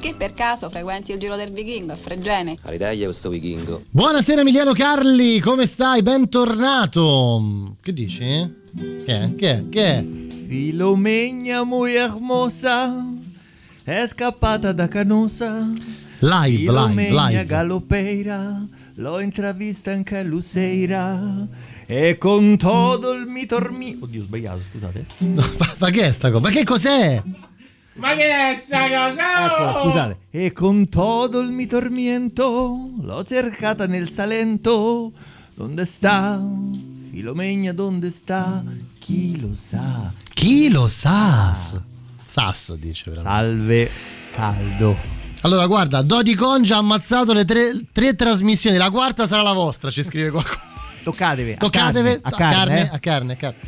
Che per caso frequenti il giro del vichingo a Fregene? All'Italia questo vichingo. Buonasera Emiliano Carli, come stai? Bentornato. Che dici? Che è? Che è? Che è? Filomena muy hermosa è scappata da Canosa. Live, live, Filomena live. Galopeira l'ho intravista anche a Luceira e con todo il mi tormi... Oddio, ho sbagliato, scusate. Ma, ma che è sta cosa? Ma che cos'è? Ma che è sta cosa? Ecco, scusate. E con todo il mi tormento l'ho cercata nel Salento. Dove sta? Filomena, dove sta? Chi lo sa? Chi lo sa? Sasso dice veramente. Salve, caldo. Allora, guarda, Dodi Congia ha ammazzato le tre, tre trasmissioni. La quarta sarà la vostra, ci scrive qualcuno. Toccatevi. a Toccatevi carne, a carne, eh. a carne, a carne.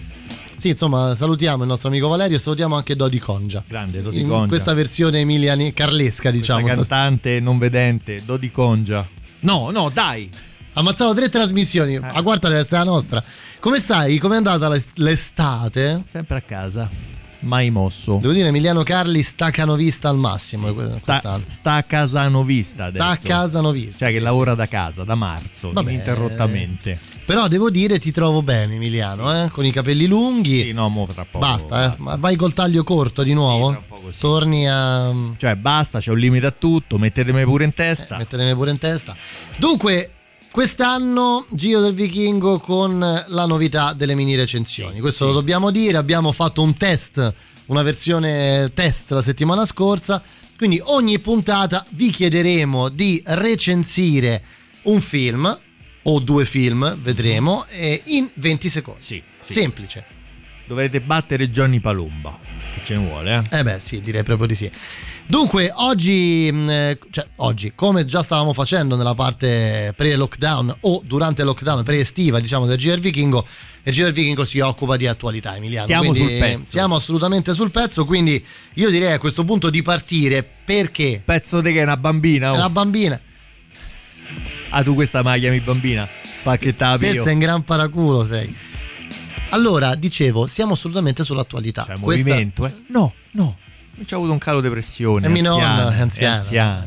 Sì, insomma, salutiamo il nostro amico Valerio e salutiamo anche Dodi Congia. Grande Dodi In Congia. questa versione emiliani carlesca, Questa diciamo. sta- cantante non vedente, Dodi Congia. No, no, dai. Ha ammazzato tre trasmissioni. La quarta deve essere la nostra. Come stai? Com'è andata l'es- l'estate? Sempre a casa. Mai mosso. Devo dire, Emiliano Carli sta canovista al massimo. Sta, quest'anno. sta a casanovista adesso. Sta a casanovista. Cioè che sì, lavora da casa, da marzo, Vabbè. ininterrottamente. Sì. Però devo dire, ti trovo bene, Emiliano, eh? con i capelli lunghi. Sì, no, mo tra poco. basta, eh? Ma vai col taglio corto di nuovo? sì. Torni a. Cioè basta, c'è un limite a tutto, mettetemi pure in testa. Mettetemi pure in testa. Dunque, quest'anno Giro del Vichingo con la novità delle mini recensioni. Questo lo dobbiamo dire. Abbiamo fatto un test, una versione test la settimana scorsa. Quindi ogni puntata vi chiederemo di recensire un film o due film, vedremo, eh, in 20 secondi. Sì, sì. Semplice. Dovete battere Johnny Palumba. Che ce ne vuole, eh? Eh beh, sì, direi proprio di sì. Dunque, oggi, eh, cioè oggi, come già stavamo facendo nella parte pre-lockdown o durante il lockdown pre-estiva, diciamo, del GR Vichingo, il GR Vichingo si occupa di attualità, Emiliano. Siamo quindi sul pezzo. Siamo assolutamente sul pezzo, quindi io direi a questo punto di partire perché Pezzo di che è una bambina. è Oh. una bambina, Ah, tu questa maglia mi bambina. Fa che te tapio. sei un gran paraculo, sei. Allora, dicevo, siamo assolutamente sull'attualità. C'è Questa- movimento, eh? No, no. C'è avuto un calo depressione. È mia nonna, anziana, è anziana.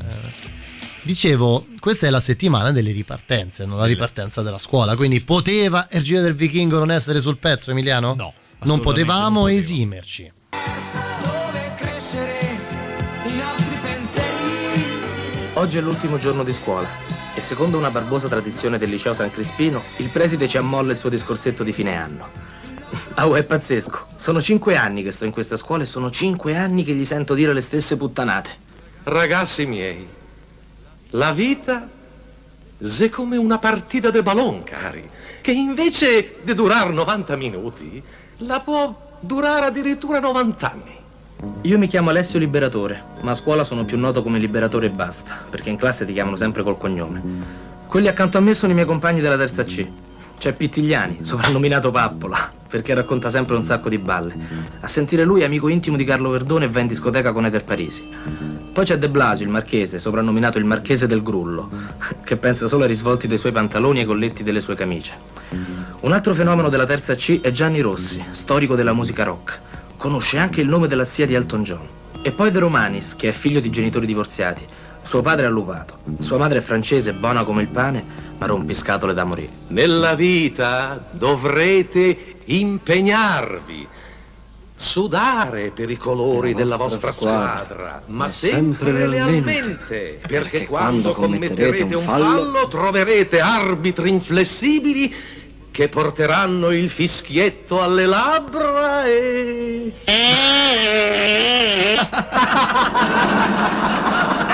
Dicevo, questa è la settimana delle ripartenze, non la ripartenza della scuola, quindi poteva il Giro del Vichingo non essere sul pezzo, Emiliano? No, Non potevamo non esimerci. Oggi è l'ultimo giorno di scuola e secondo una barbosa tradizione del liceo San Crispino, il preside ci ammolla il suo discorsetto di fine anno. Ah, oh, è pazzesco. Sono cinque anni che sto in questa scuola e sono cinque anni che gli sento dire le stesse puttanate. Ragazzi miei, la vita è come una partita de ballon, cari, che invece di durare 90 minuti, la può durare addirittura 90 anni. Io mi chiamo Alessio Liberatore, ma a scuola sono più noto come Liberatore e basta, perché in classe ti chiamano sempre col cognome. Quelli accanto a me sono i miei compagni della terza C. C'è Pittigliani, soprannominato Pappola, perché racconta sempre un sacco di balle. A sentire lui è amico intimo di Carlo Verdone e va in discoteca con Eder Parisi. Poi c'è De Blasio, il marchese, soprannominato il marchese del grullo, che pensa solo ai risvolti dei suoi pantaloni e ai colletti delle sue camicie. Un altro fenomeno della terza C è Gianni Rossi, storico della musica rock. Conosce anche il nome della zia di Elton John. E poi De Romanis, che è figlio di genitori divorziati. Suo padre è allupato, sua madre è francese, buona come il pane, ma rompiscatole da morire. Nella vita dovrete impegnarvi, sudare per i colori La della vostra vostra squadra, squadra, ma sempre sempre lealmente, lealmente, perché, perché quando quando commetterete commetterete un un fallo, fallo, troverete arbitri inflessibili che porteranno il fischietto alle labbra e...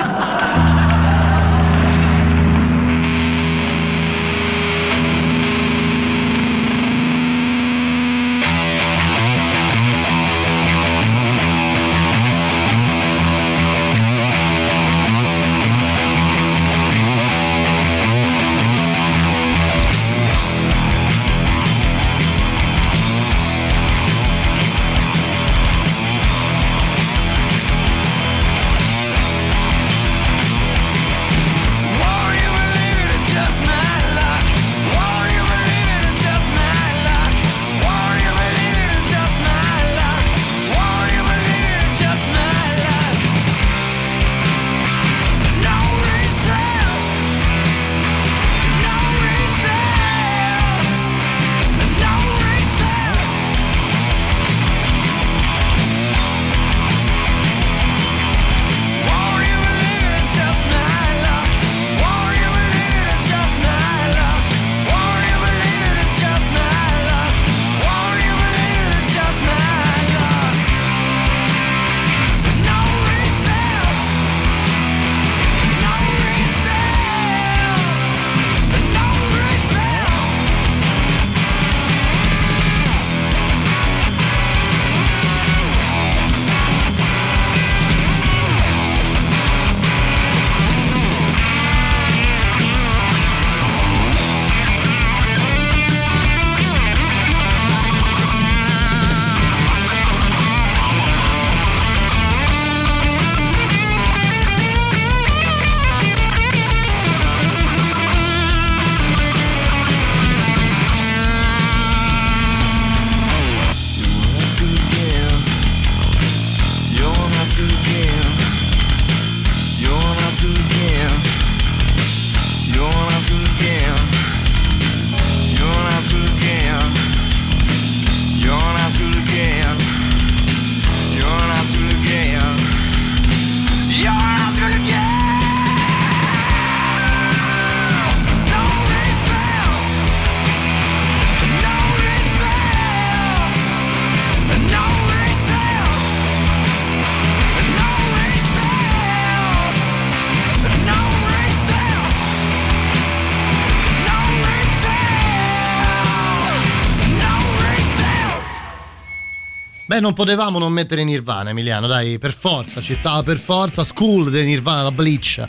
Beh, non potevamo non mettere Nirvana, Emiliano, dai, per forza, ci stava per forza. School di Nirvana, la Bleach.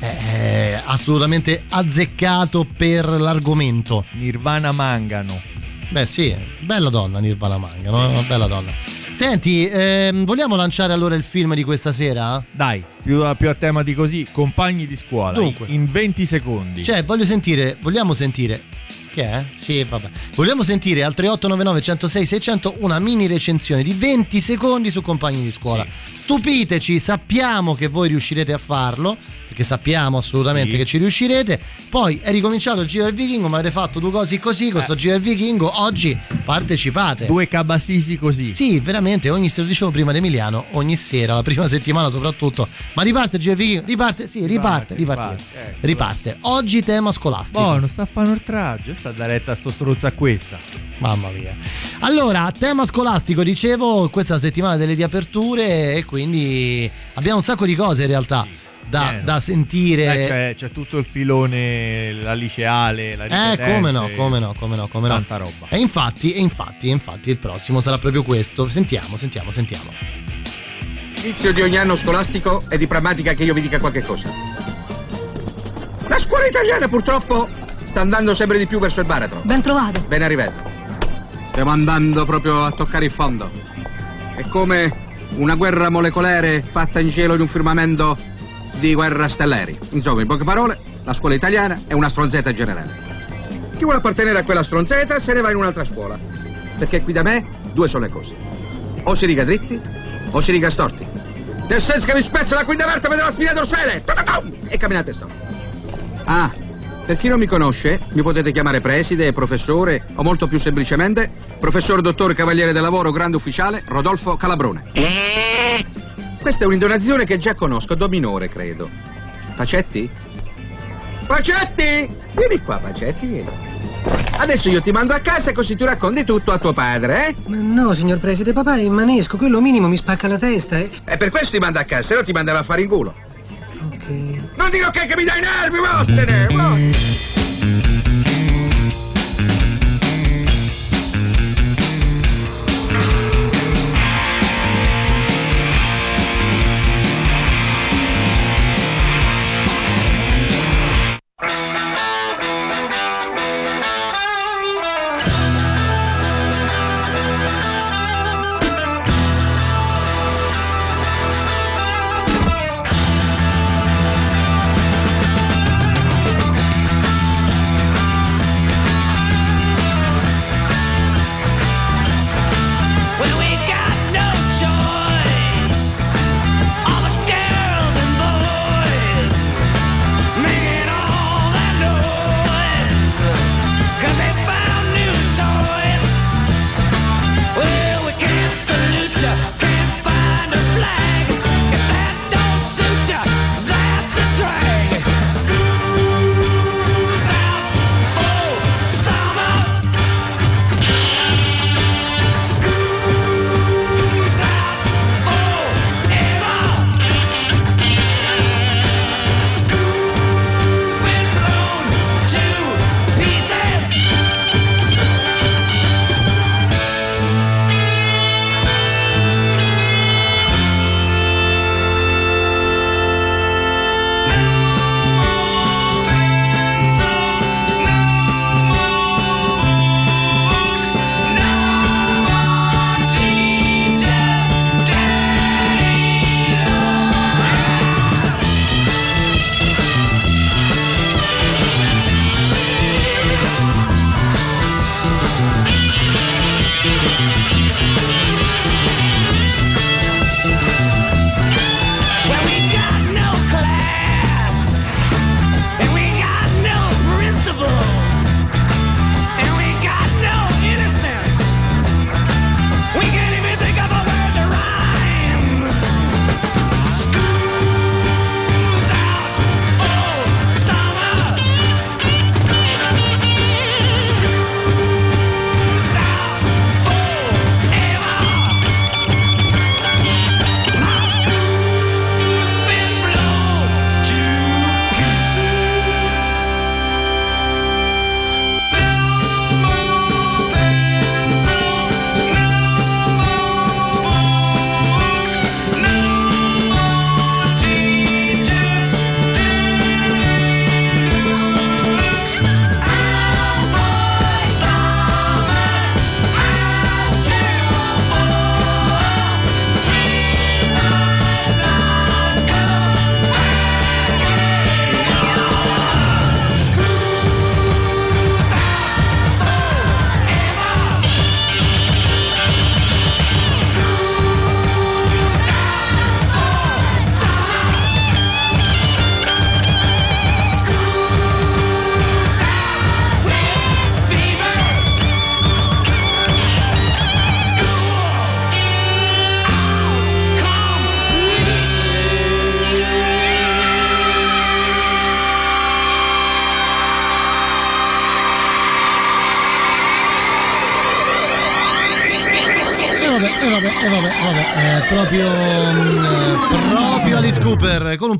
È assolutamente azzeccato per l'argomento. Nirvana Mangano. Beh, sì, bella donna Nirvana Mangano, una bella donna. Senti, ehm, vogliamo lanciare allora il film di questa sera? Dai, più a, più a tema di così, compagni di scuola. Dunque. in 20 secondi. Cioè, voglio sentire, vogliamo sentire. Che è? Sì, vabbè. Vogliamo sentire al 3899 106 600 una mini recensione di 20 secondi su compagni di scuola. Stupiteci, sappiamo che voi riuscirete a farlo, perché sappiamo assolutamente Sì. che ci riuscirete. Poi è ricominciato il Giro del Vichingo, ma avete fatto due cose così con sto Giro del Vichingo. Oggi partecipate. Due cabasisi così. Sì, veramente, ogni se lo dicevo prima di Emiliano, ogni sera, la prima settimana soprattutto. Ma riparte il Giro del Vichingo? Riparte, sì, riparte, riparte. riparte, ecco. Riparte. Oggi tema scolastico. Boh, non sta a fare un oltraggio, sta da retta a sto stronzo a questa. Mamma mia. Allora, tema scolastico, dicevo, questa è la settimana delle riaperture e quindi abbiamo un sacco di cose in realtà da, Pieno. da sentire. Eh, c'è, c'è tutto il filone, la liceale, la Eh, ripetente, come no, come no, come no, come no. Tanta roba. E infatti, e infatti, e infatti il prossimo sarà proprio questo. Sentiamo, sentiamo, sentiamo. L'inizio di ogni anno scolastico è di pragmatica che io vi dica qualche cosa. La scuola italiana purtroppo sta andando sempre di più verso il baratro. Ben trovato. Ben arrivato. Stiamo andando proprio a toccare il fondo. È come una guerra molecolare fatta in cielo di un firmamento di guerra stellari. Insomma, in poche parole, la scuola italiana è una stronzetta generale. Chi vuole appartenere a quella stronzetta se ne va in un'altra scuola. Perché qui da me due sono le cose. O si riga dritti o si riga storti. Nel senso che vi spezza la quinta vertebra della spina dorsale. E camminate storti. Ah, per chi non mi conosce, mi potete chiamare preside, professore o molto più semplicemente professor dottore cavaliere del lavoro grande ufficiale Rodolfo Calabrone. Questa è un'intonazione che già conosco, do minore credo. Pacetti? Pacetti! Vieni qua, Pacetti. Adesso io ti mando a casa così tu racconti tutto a tuo padre, eh? Ma no, signor preside, papà è manesco, quello minimo mi spacca la testa, eh. E per questo ti manda a casa, se no ti mandava a fare in culo. Ok. Non dire ok che mi dai i nervi, vattene!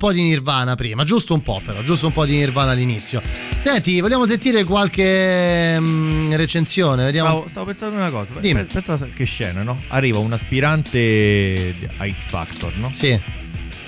Po' di Nirvana prima, giusto un po' però, giusto un po' di Nirvana all'inizio. Senti, vogliamo sentire qualche mm, recensione? Vediamo. Stavo, stavo pensando una cosa. Dimmi. Pe- Pensa che scena, no? Arriva un aspirante a X Factor, no? Sì.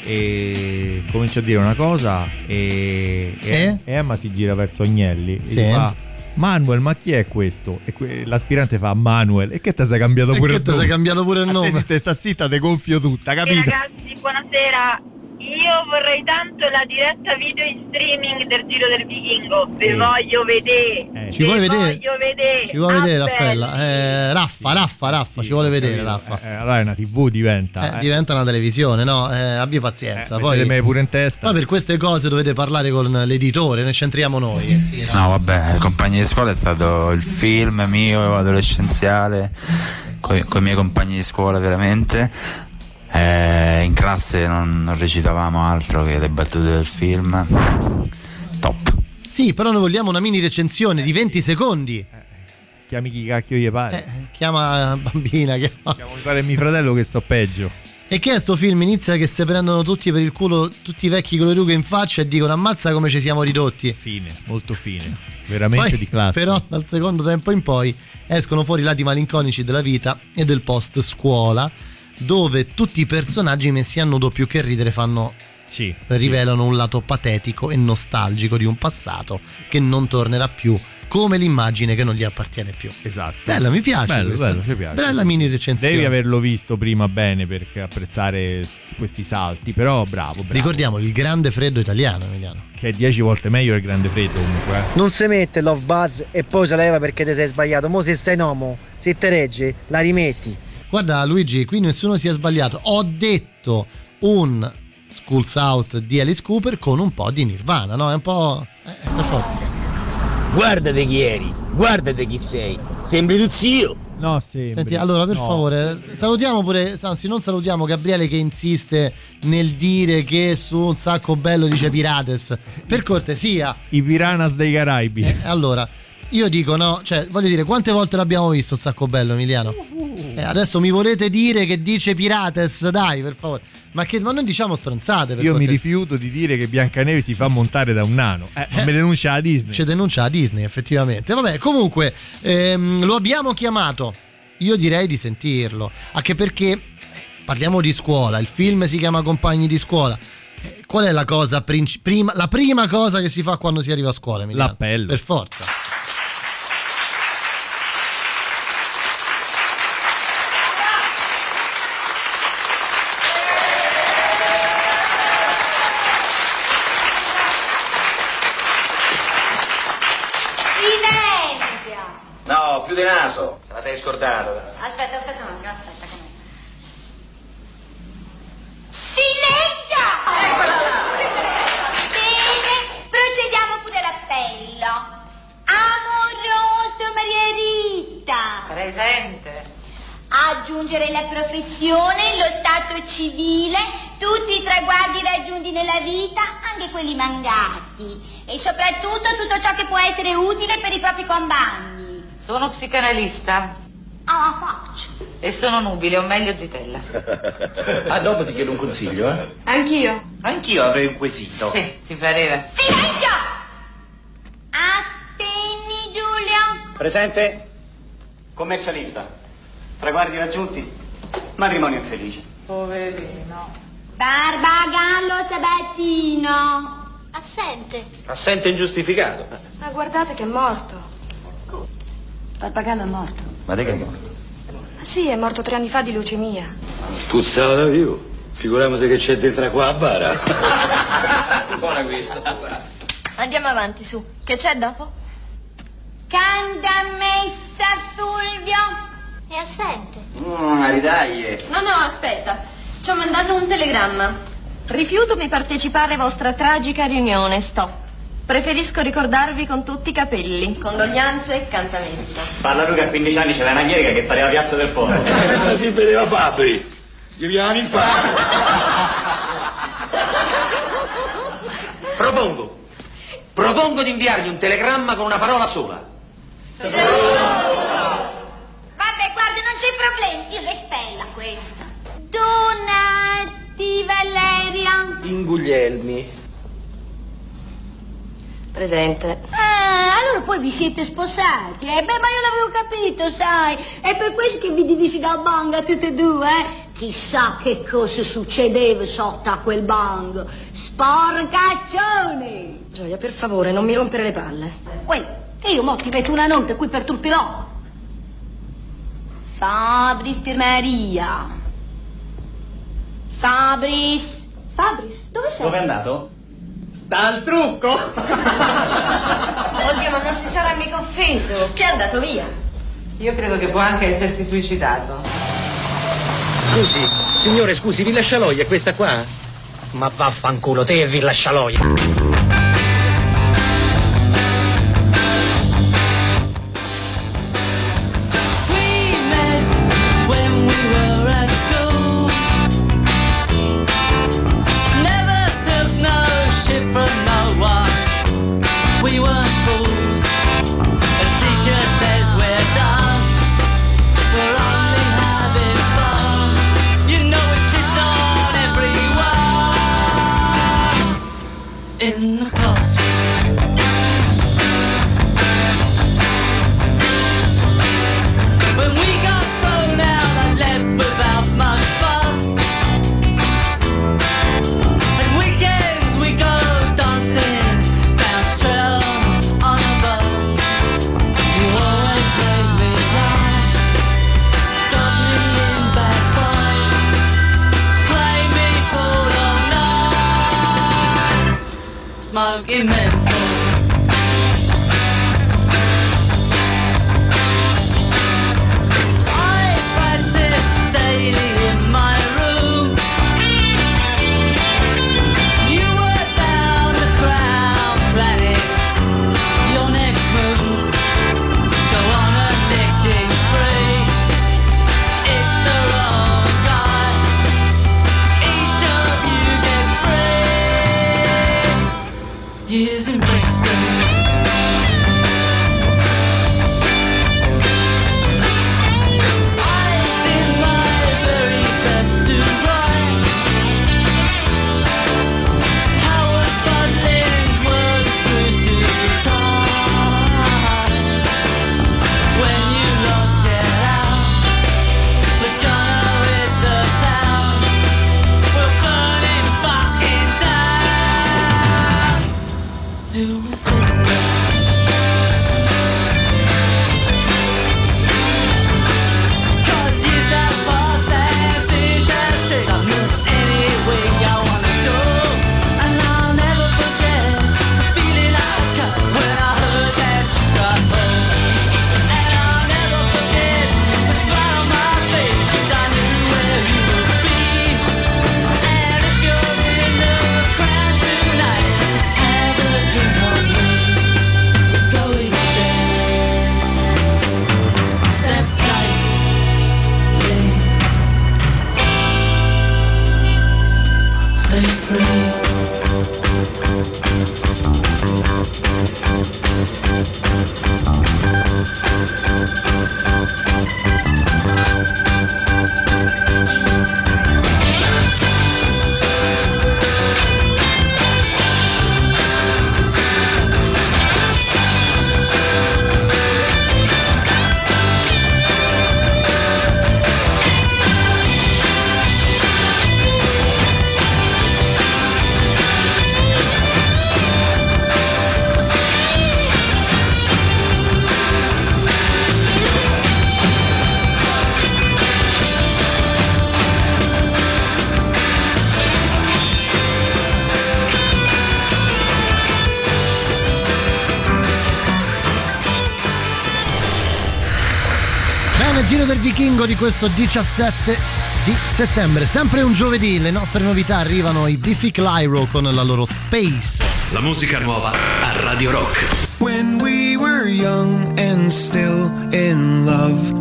E comincia a dire una cosa e, e- e Emma si gira verso Agnelli Sì. e fa Manuel, ma chi è questo? E que- l'aspirante fa Manuel. E che te sei cambiato E pure che il te nome? sei cambiato pure il A te nome? se te sta zitta, te gonfio tutta, capito? Ragazzi, buonasera. Io vorrei tanto la diretta video in streaming del Giro del Vichingo. Vi voglio vedere. Ci vuoi vedere? Voglio vedere. Ci vuoi vedere, Raffaella? Eh, Raffa, Raffa, Raffa, ci vuole vedere, Raffa. Eh, allora è una TV diventa. Eh, diventa una televisione, no? Eh, abbi pazienza. Eh, poi, me pure in testa. poi per queste cose dovete parlare con l'editore, ne centriamo noi. No, vabbè, Compagni di scuola è stato il film mio adolescenziale con i miei compagni di scuola veramente. Eh, in classe non, non recitavamo altro che le battute del film. Top. Sì, però noi vogliamo una mini recensione di 20 secondi. Chiami chi cacchio gli pare. Eh, chiama bambina, chiama. Chiamo mi pare mio fratello che sto peggio. E che è sto film? Inizia che si prendono tutti per il culo, tutti i vecchi con le rughe in faccia e dicono ammazza come ci siamo ridotti. Fine, molto fine. Veramente Poi, di classe. Però dal secondo tempo in poi escono fuori i lati malinconici della vita e del post scuola, dove tutti i personaggi messi a nudo più che ridere fanno Sì. rivelano un lato patetico e nostalgico di un passato che non tornerà più come l'immagine che non gli appartiene più. Esatto. Bella, mi piace. Bello, bello, ci piace. Bella mini recensione. Devi averlo visto prima bene per apprezzare st- questi salti, però bravo, bravo. Ricordiamo il grande freddo italiano, Emiliano. Che è 10 volte meglio del grande freddo comunque. eh. Non si mette Love Buzz e poi se leva perché ti sei sbagliato. Mo se sei nomo, se te reggi, la rimetti. Guarda Luigi, qui nessuno si è sbagliato. Ho detto un Schools Out di Alice Cooper con un po' di Nirvana, no? È un po'... eh, per forza. Guardate chi eri, guardate chi sei. Sembri tu zio. No, sì. Senti, allora per No. favore, salutiamo pure, anzi non salutiamo Gabriele che insiste nel dire che su un sacco bello dice Pirates. Per cortesia. I Piranhas dei Caraibi. Eh, allora, io dico no, cioè voglio dire, quante volte l'abbiamo visto un sacco bello Emiliano? Eh, adesso mi volete dire che dice Pirates, dai, per favore. Ma che ma non diciamo stronzate Io mi cortesia. rifiuto di dire che Biancaneve si fa montare da un nano. Eh, ma me denuncia la Disney. Ci denuncia la Disney, effettivamente. Vabbè, comunque, ehm, lo abbiamo chiamato. Io direi di sentirlo. Anche perché eh, parliamo di scuola, il film si chiama Compagni di scuola. Eh, Qual è la cosa princi- prima, la prima cosa che si fa quando si arriva a scuola? Emiliano? L'appello. Per forza. Silenzio! No, più di sei scordato. Aspetta, aspetta un attimo, aspetta. com'è? Silenzio! Bene, procediamo pure all'appello. Amoroso Maria Rita. Presente. Aggiungere la professione, lo stato civile, tutti i traguardi raggiunti nella vita, anche quelli mancati. E soprattutto tutto ciò che può essere utile per i propri compagni. Sono psicanalista Ah, faccio. e sono nubile, o meglio zitella. ah, dopo ti chiedo un consiglio, eh? Anch'io. Anch'io avrei un quesito. Sì, ti pareva. Silenzio! Attenni Giulio. Presente? Commercialista. Traguardi raggiunti. Matrimonio infelice. Poverino. Barbagallo Sabattino. Assente. Assente ingiustificato. Ma guardate che è morto. Barbagallo è morto. Ma te che è morto? Ma sì, è morto tre anni fa di leucemia. Puzzava da più. Figuriamoci che c'è dentro qua a bara. Buona questa. Andiamo avanti, su. Che c'è dopo? Candamessa Fulvio. È assente. Mm, ridaglie. No, no, aspetta. Ci ho mandato un telegramma. Rifiutomi partecipare a vostra tragica riunione, sto. Preferisco ricordarvi con tutti i capelli. Condoglianze, cantamessa. Parla lui che a 15 anni c'era una chierica che pareva Piazza del Polo. Questa si vedeva Fabri. Gli piano in faccia. Propongo. Propongo di inviargli un telegramma con una parola sola. Vabbè, guarda, non c'è problema, il respella questa. Donati Valeria. Inguglielmi. Presente. Ah, allora poi vi siete sposati, eh? Beh, ma io l'avevo capito, sai. È per questo che vi divisi dal bang a tutte e due, eh? Chissà che cosa succedeva sotto a quel bang. Sporcaccione! Gioia, per favore, non mi rompere le palle. Uè, che io mo ti metto una nota qui per turpilò. Fabris per Maria. Fabris. Fabris, dove sei? Dove è andato? Sta al trucco! Oddio, ma non si sarà mica offeso. Che è andato via. Io credo che può anche essersi suicidato. Scusi, signore, scusi, Villa Scialoia è questa qua? Ma vaffanculo, te e Villa Scialoia. Di questo 17 di settembre. Sempre un giovedì, le nostre novità arrivano i Biffy Clyro con la loro Space. La musica nuova a Radio Rock. When we were young and still in love,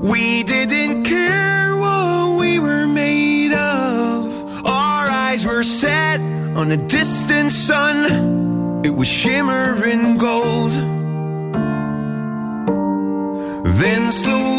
we didn't care what we were made of. Our eyes were set on a distant sun, it was shimmering gold. Then slowly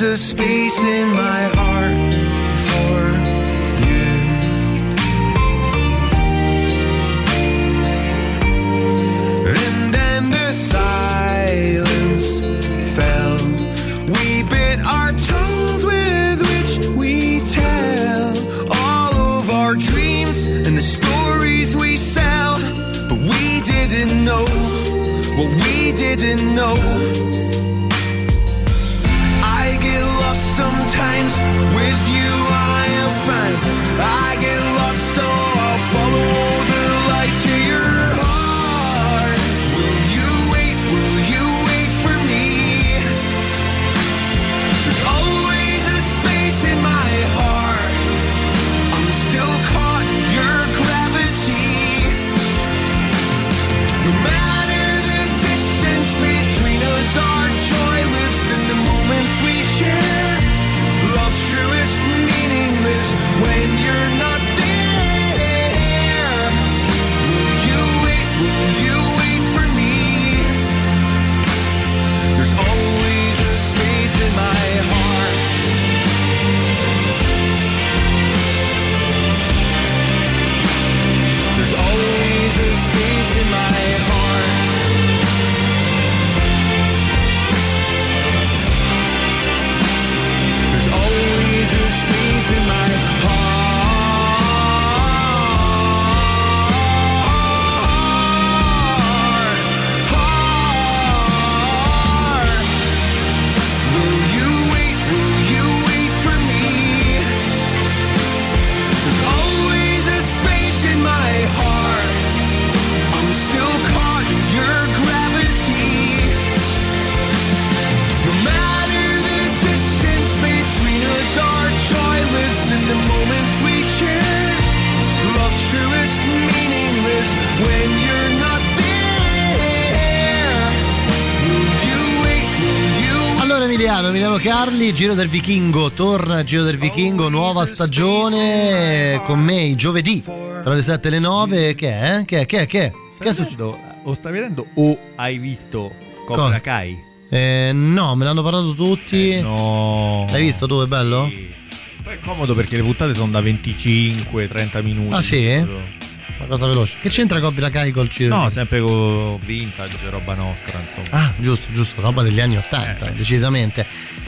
always a space in my heart for you. And then the silence fell. We bit our tongues with which we tell all of our dreams and the stories we sell. But we didn't know what we didn't know. Emiliano, Emiliano Carli, Giro del Vichingo, torna Giro del Vichingo, nuova stagione con me il giovedì tra le 7 e le 9. Che è? Che è? Che è? Che è? Che è successo? o stai vedendo o hai visto Cobra? Kai? Eh, no, me l'hanno parlato tutti. no. L'hai visto tu? È bello? Poi è comodo perché le puntate sono da 25-30 minuti. Ah sì? Una cosa veloce. Che c'entra Cobra Kai col Giro? No, sempre con vintage, roba nostra, insomma. Ah, giusto, giusto, roba degli anni 80, decisamente.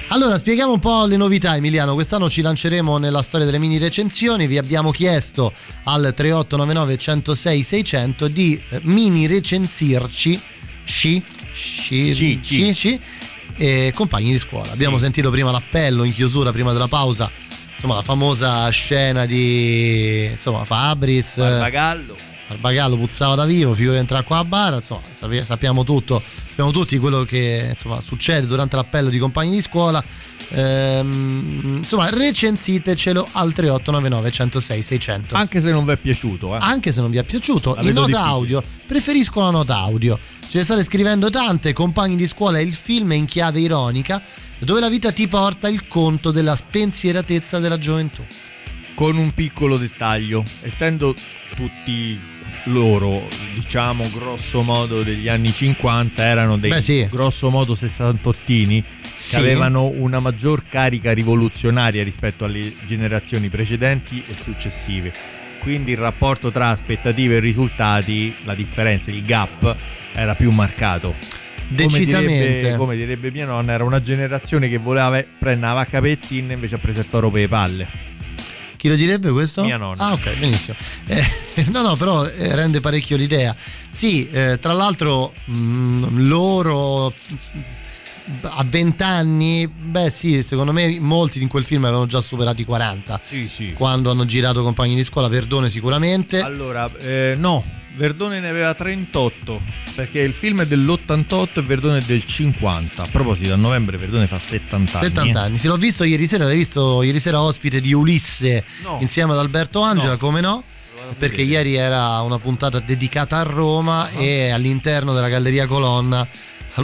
Allora, spieghiamo un po' le novità, Emiliano. Quest'anno ci lanceremo nella storia delle mini recensioni. Vi abbiamo chiesto al 3899 106 600 di eh, mini recensirci sci, sci, Ci, ci, ci, e compagni di scuola. Abbiamo sentito prima l'appello in chiusura, prima della pausa. Insomma, la famosa scena di insomma, Fabris. Barbagallo. Barbagallo puzzava da vivo, figura entrare qua a bara, insomma, sappiamo tutto, sappiamo tutti quello che insomma, succede durante l'appello di compagni di scuola. Ehm, insomma, recensitecelo al 3899 106 600. Anche se non vi è piaciuto, eh. Anche se non vi è piaciuto, La nota difficile. audio, preferisco la nota audio. Ce ne state scrivendo tante, compagni di scuola è il film in chiave ironica, dove la vita ti porta il conto della spensieratezza della gioventù. Con un piccolo dettaglio, essendo tutti loro, diciamo grosso modo degli anni 50, erano dei Beh, sì. grosso modo sessantottini Sì. che avevano una maggior carica rivoluzionaria rispetto alle generazioni precedenti e successive. Quindi il rapporto tra aspettative e risultati, la differenza, il gap era più marcato. Decisamente. Come direbbe, come direbbe mia nonna, era una generazione che voleva prendere la vacca pezzin e invece ha preso il toro per le palle. Chi lo direbbe questo? Mia nonna. Ah, ok, benissimo. Eh, no, no, però eh, rende parecchio l'idea. Sì, eh, tra l'altro mh, loro a 20 anni, beh sì, secondo me molti in quel film avevano già superato i 40. Sì, sì. Quando hanno girato Compagni di scuola, Verdone sicuramente. Allora, eh, no, Verdone ne aveva 38 perché il film è dell'88 e Verdone è del 50. A proposito, a novembre Verdone fa 70 anni. 70 eh. anni. Sì, l'ho visto ieri sera, l'hai visto ieri sera ospite di Ulisse No. insieme ad Alberto Angela, No. come no? Perché ieri era una puntata dedicata a Roma Ah. e all'interno della Galleria Colonna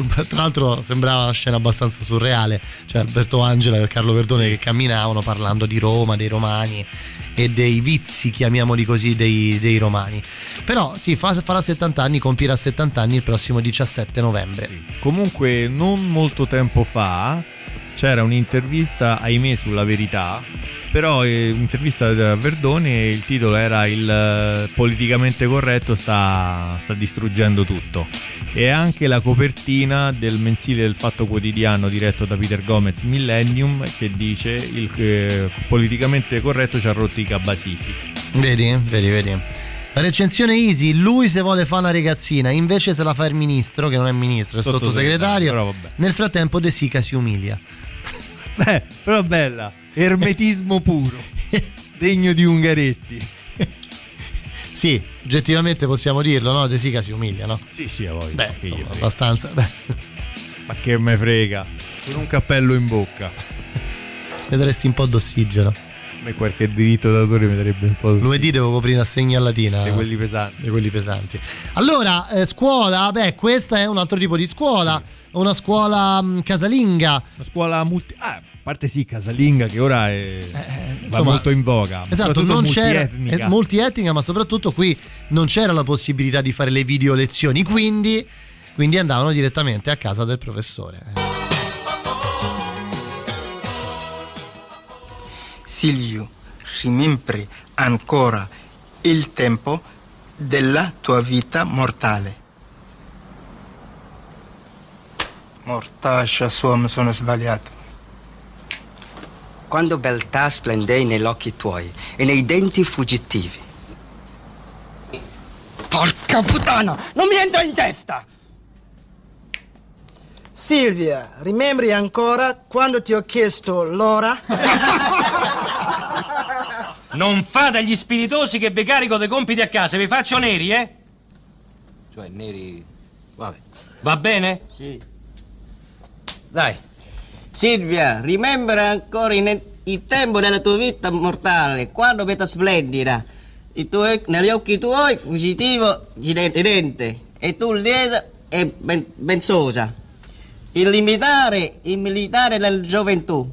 Tra l'altro sembrava una scena abbastanza surreale, cioè Alberto Angela e Carlo Verdone che camminavano parlando di Roma, dei romani e dei vizi, chiamiamoli così, dei, dei romani. Però sì, fa- farà 70 anni, compirà 70 anni il prossimo 17 novembre. Comunque, non molto tempo fa c'era un'intervista, ahimè, sulla verità. Però eh, un'intervista da Verdone il titolo era il eh, politicamente corretto sta, sta distruggendo tutto. E anche la copertina del mensile del Fatto Quotidiano diretto da Peter Gomez Millennium che dice il eh, politicamente corretto ci ha rotto i cabasisi. Vedi, vedi, vedi. La recensione easy, lui se vuole fa una ragazzina, invece se la fa il ministro, che non è ministro, è Sottosegretario, sottosegretario. Nel frattempo De Sica si umilia. Beh, però bella, ermetismo puro, degno di Ungaretti. Sì, oggettivamente possiamo dirlo, no? De Sica si umilia, no? Sì, sì, a voi. Beh, insomma, abbastanza. Beh, Ma che me frega, con un cappello in bocca. vedresti un po' d'ossigeno. Me qualche diritto d'autore mi darebbe un po' di... Lunedì devo coprire assegni a latina. Di quelli pesanti. Di quelli pesanti. Allora, eh, scuola, beh, questa è un altro tipo di scuola, una scuola mh, casalinga. Una scuola multi... Ah, a parte sì, casalinga che ora è... va Eh, insomma, molto in voga. Esatto, non c'era multietnica. eh, multietnica, ma soprattutto qui non c'era la possibilità di fare le video lezioni, quindi, quindi andavano direttamente a casa del professore. Silvio, rimembri ancora il tempo della tua vita mortale. Mortaccia sua, mi sono sbagliato. Quando beltà splendei negli occhi tuoi e nei denti fuggitivi. Porca puttana, non mi entra in testa! Silvia, rimembri ancora quando ti ho chiesto l'ora? Non fate gli spiritosi che vi carico dei compiti a casa, vi faccio neri, eh? Cioè, neri. Vabbè. Va bene? Sì. Dai. Silvia, rimembra ancora in- il tempo della tua vita mortale, quando vita splendida, tuoi- negli occhi tuoi fuggitivo ridente, e tu lieta e ben- benzosa. Il limitare, il militare della gioventù.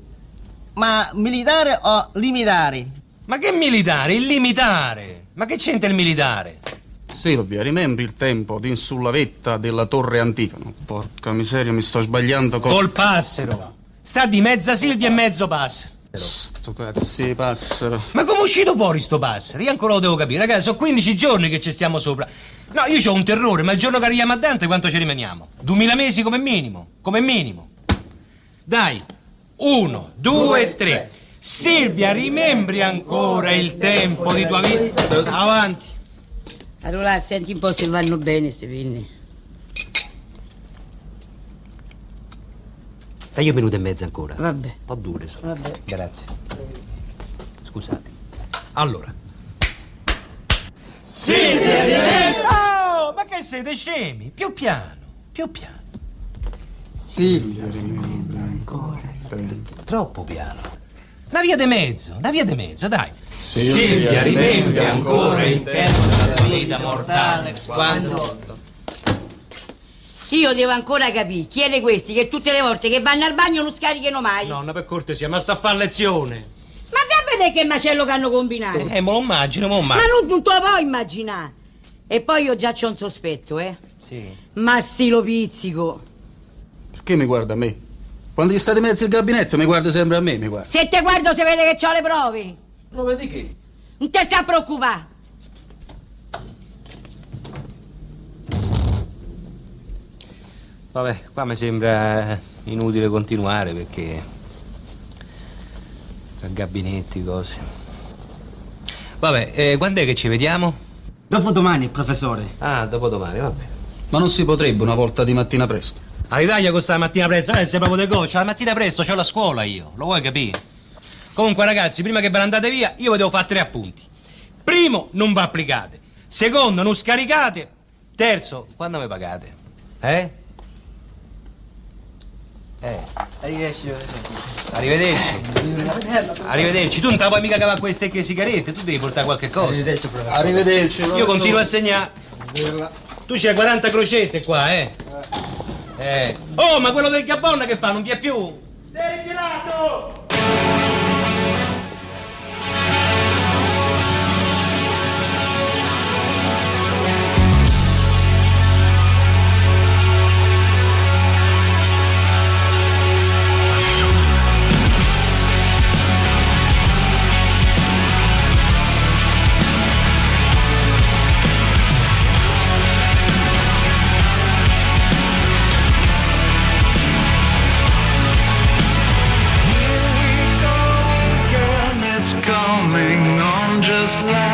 Ma militare o limitare? Ma che militare? Il limitare! Ma che c'entra il militare? Silvia, rimembri il tempo di sulla vetta della torre antica? No, porca miseria, mi sto sbagliando con... Col passero! Sta di mezza Silvia e mezzo passero. Sto cazzo di passero. Ma come è uscito fuori sto passero? Io ancora lo devo capire, ragazzi, sono 15 giorni che ci stiamo sopra. No, io ho un terrore, ma il giorno che arriviamo a Dante quanto ci rimaniamo? 2000 mesi come minimo, come minimo. Dai, uno, due, tre. Silvia, rimembri ancora il tempo di tua vita? Avanti. Allora senti un po' se vanno bene questi pinni. Dai un minuto e mezzo ancora. Vabbè. Un po' dure sono. Vabbè. Grazie. Scusate. Allora. Silvia, Oh, ma che siete scemi? Più piano, più piano. Silvia, Troppo piano. Una via di mezzo, una via di mezzo, dai. Silvia, rimembri ancora il tempo della tua vita mortale, quando... Io devo ancora capire chi è di questi che tutte le volte che vanno al bagno non scarichino mai. Nonna, per cortesia, ma sta a fare lezione. Ma vai a vedere che macello che hanno combinato. Eh, me lo immagino, me lo Ma immagino. non, non te lo puoi immaginare. E poi io già c'ho un sospetto, eh. Sì. Ma sì, lo pizzico. Perché mi guarda a me? Quando gli sta di mezzo il gabinetto mi guarda sempre a me, mi guarda. Se te guardo se vede che ho le prove. Prove di che? Non te sta a preoccupare. Vabbè, qua mi sembra inutile continuare perché. Tra gabinetti, cose. Vabbè, eh, quando è che ci vediamo? Dopodomani, professore. Ah, dopodomani, vabbè. Ma non si potrebbe una volta di mattina presto? All'Italia questa mattina presto, eh, sei proprio del goccia. La mattina presto c'ho la scuola io, lo vuoi capire? Comunque, ragazzi, prima che ve ne andate via, io vi devo fare tre appunti. Primo, non vi applicate. Secondo, non scaricate. Terzo, quando mi pagate? Eh? Eh. Arrivederci, Arrivederci. Arrivederci. Tu non te la puoi mica cavare queste che sigarette, tu devi portare qualche cosa. Arrivederci, professore. Arrivederci. Io continuo a segnare. Tu c'hai 40 crocette qua, eh. Eh. Oh, ma quello del Gabon che fa? Non vi è più? Sei ritirato! last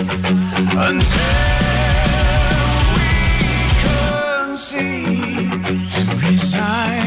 until we can see and resign.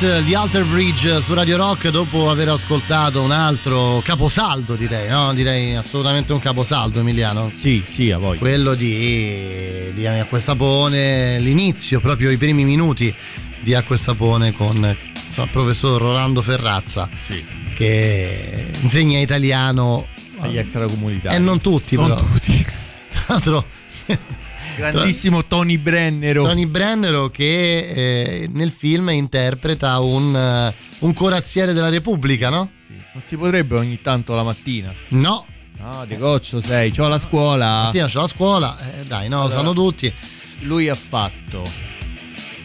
Light, gli Alter Bridge su Radio Rock dopo aver ascoltato un altro caposaldo direi, no? Direi assolutamente un caposaldo Emiliano. Sì, sì, a voi. Quello di, di Acqua e Sapone, l'inizio, proprio i primi minuti di Acqua e Sapone con insomma, il professor Rolando Ferrazza Sì. che insegna italiano Agli extracomunitari. e non tutti Non però. tutti. Tra l'altro Grandissimo Tony Brennero. Tony Brennero che eh, nel film interpreta un, eh, un corazziere della Repubblica, no? Non si potrebbe ogni tanto la mattina? No. No, di goccio sei, c'ho la scuola. Mattina c'è la scuola, eh, dai, no, lo Allora, sanno tutti. Lui ha fatto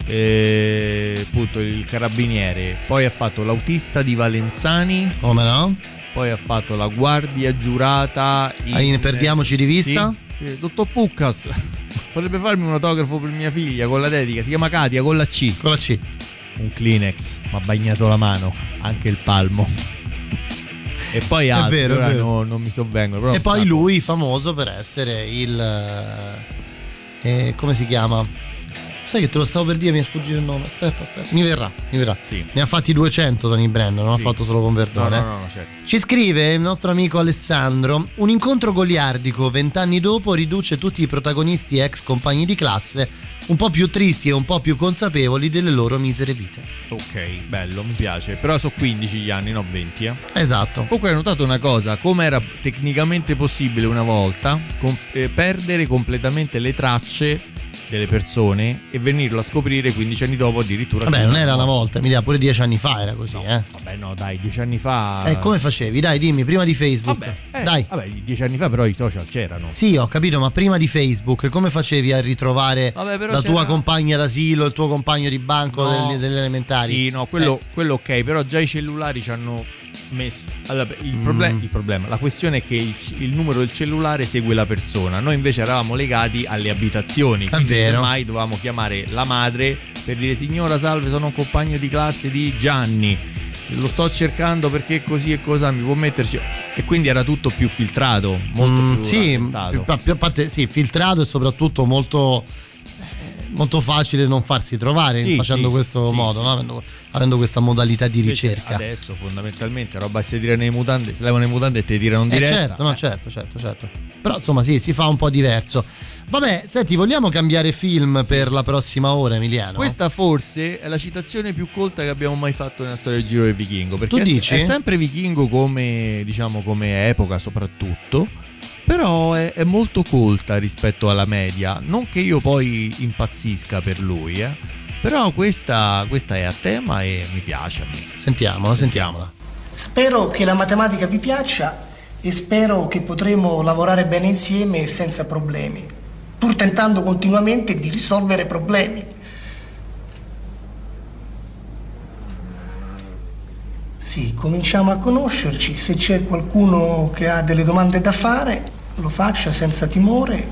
eh, appunto il carabiniere, poi ha fatto l'autista di Valenzani. Come no? Poi ha fatto la guardia giurata Ah, in Perdiamoci di vista? Sì. Eh, Dottor Fuccas vorrebbe farmi un autografo per mia figlia con la dedica. Si chiama Katia con la C. Con la C. Un Kleenex, mi ha bagnato la mano, anche il palmo. E poi altri, vero, è vero. no- non mi sovvengono. E poi lui famoso per essere il... eh, eh, come si chiama? Sai che te lo stavo per dire, mi è sfuggito il nome. Aspetta, aspetta. Mi verrà, mi verrà. Ne ha fatti 200 Tony Brandon, non Sì. ha fatto solo con Verdone. No, no, no, no, certo. Ci scrive il nostro amico Alessandro: Un incontro goliardico vent'anni dopo riduce tutti i protagonisti ex compagni di classe un po' più tristi e un po' più consapevoli delle loro misere vite. Ok, bello, mi piace. Però sono 15 gli anni, no 20, eh. Esatto. Comunque hai notato una cosa, come era tecnicamente possibile una volta com- eh, perdere completamente le tracce delle persone e venirlo a scoprire 15 anni dopo addirittura. Vabbè, non era no. una volta, Emilia, pure dieci anni fa era così, eh. Vabbè, no, dai, 10 anni fa. E come facevi? Dai, dimmi, prima di Facebook. Eh, Dai. Vabbè, 10 anni fa però i social c'erano. Sì, ho capito, ma prima di Facebook come facevi a ritrovare Vabbè, la tua c'era- compagna d'asilo, il tuo compagno di banco No. delle, delle elementari? Sì, no, quello, Eh. quello ok, però già i cellulari ci hanno messo. Allora, il, Mm. proble- il problema, la questione è che il, il numero del cellulare segue la persona. Noi invece eravamo legati alle abitazioni. Vero. Ormai dovevamo chiamare la madre per dire: Signora, salve, sono un compagno di classe di Gianni. Lo sto cercando perché così e cosa mi può metterci. E quindi era tutto più filtrato, molto Mm, più sì, più- a parte sì, filtrato e soprattutto molto molto facile non farsi trovare Sì, facendo sì, questo sì, modo, no? avendo, avendo questa modalità di ricerca. Adesso fondamentalmente roba si tirano le mutande, si levano le mutande e ti tirano Eh, diretta. certo, no, certo, certo, certo. Però insomma sì, si fa un po' diverso. Vabbè, senti, vogliamo cambiare film per la prossima ora, Emiliano? Questa forse è la citazione più colta che abbiamo mai fatto nella storia del Giro del Vichingo. Perché Tu dici? È sempre vichingo come, diciamo, come epoca soprattutto. Però è, è molto colta rispetto alla media. Non che io poi impazzisca per lui, eh. Però questa, questa è a tema e mi piace a me. Sentiamola, sentiamola. Spero che la matematica vi piaccia e spero che potremo lavorare bene insieme senza problemi, pur tentando continuamente di risolvere problemi. Sì, cominciamo a conoscerci, se c'è qualcuno che ha delle domande da fare, lo faccia senza timore.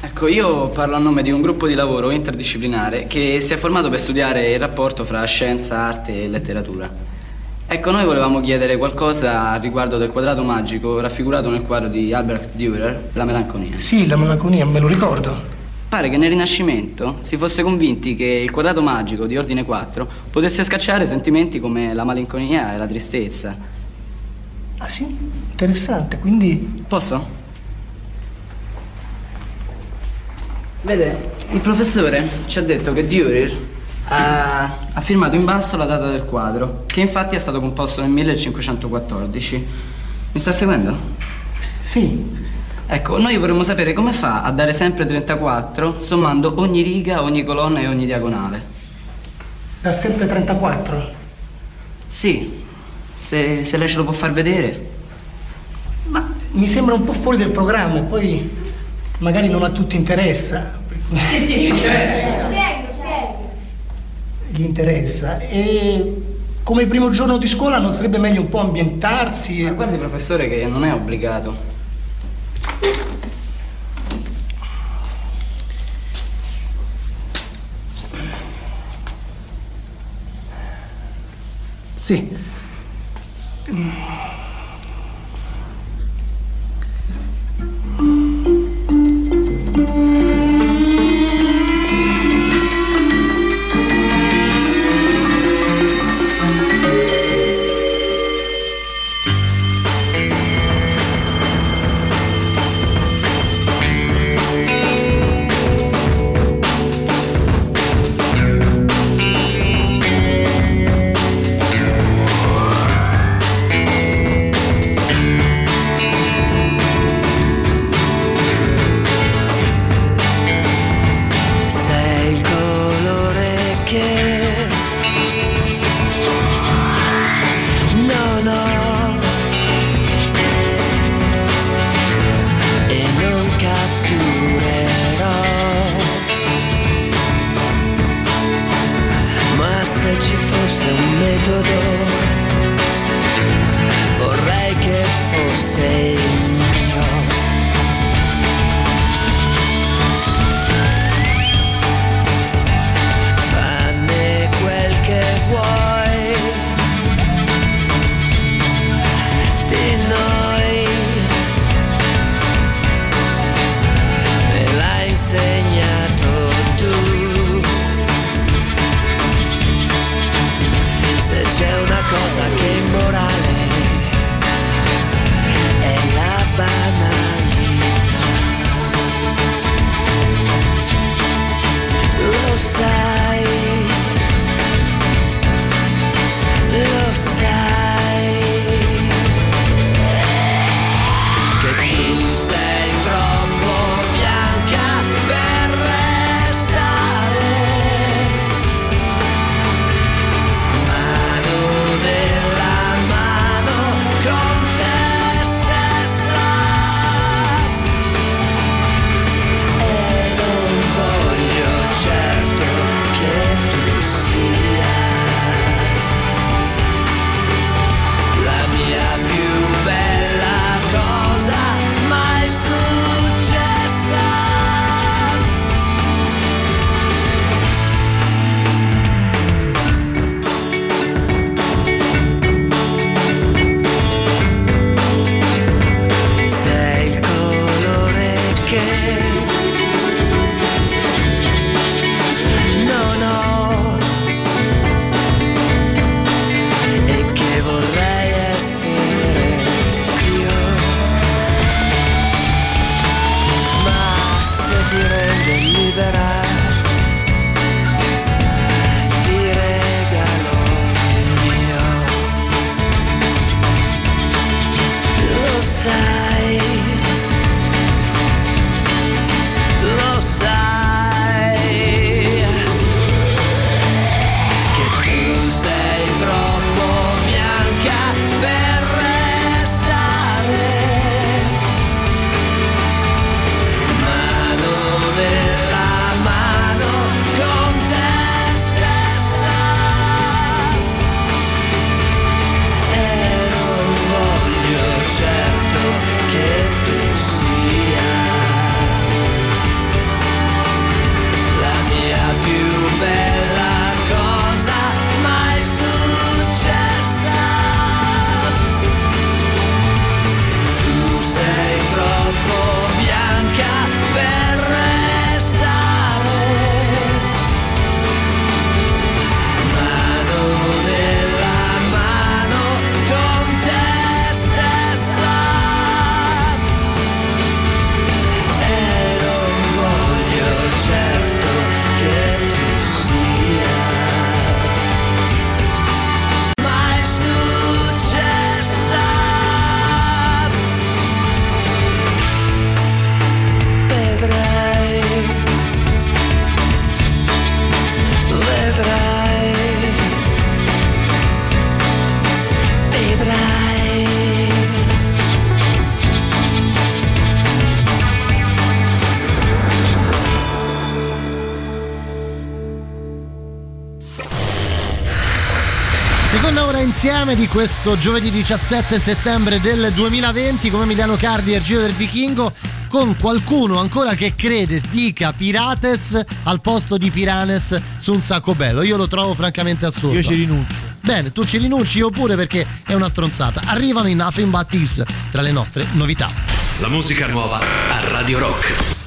Ecco, io parlo a nome di un gruppo di lavoro interdisciplinare che si è formato per studiare il rapporto fra scienza, arte e letteratura. Ecco, noi volevamo chiedere qualcosa riguardo del quadrato magico raffigurato nel quadro di Albert Dürer, La melanconia. Sì, la melanconia, me lo ricordo. Pare che nel Rinascimento si fosse convinti che il quadrato magico di ordine 4 potesse scacciare sentimenti come la malinconia e la tristezza. Ah sì? Interessante, quindi... Posso? Vede, il professore ci ha detto che Dürer ha, ha firmato in basso la data del quadro, che infatti è stato composto nel 1514. Mi sta seguendo? Sì. Ecco, noi vorremmo sapere come fa a dare sempre 34 sommando ogni riga, ogni colonna e ogni diagonale. Da sempre 34. Sì, se, se lei ce lo può far vedere. Ma mi sembra un po' fuori del programma poi magari non a tutti interessa. Sì, sì, mi interessa. Gli interessa. E come primo giorno di scuola non sarebbe meglio un po' ambientarsi? Ma guardi professore che non è obbligato. Sì. Di questo giovedì 17 settembre del 2020 come Emiliano Cardi e Giro del Vichingo con qualcuno ancora che crede dica Pirates al posto di Piranes su un sacco bello. Io lo trovo francamente assurdo. Io ci rinuncio. Bene, tu ci rinunci oppure perché è una stronzata. Arrivano i Nothing But Thieves tra le nostre novità. La musica nuova a Radio Rock.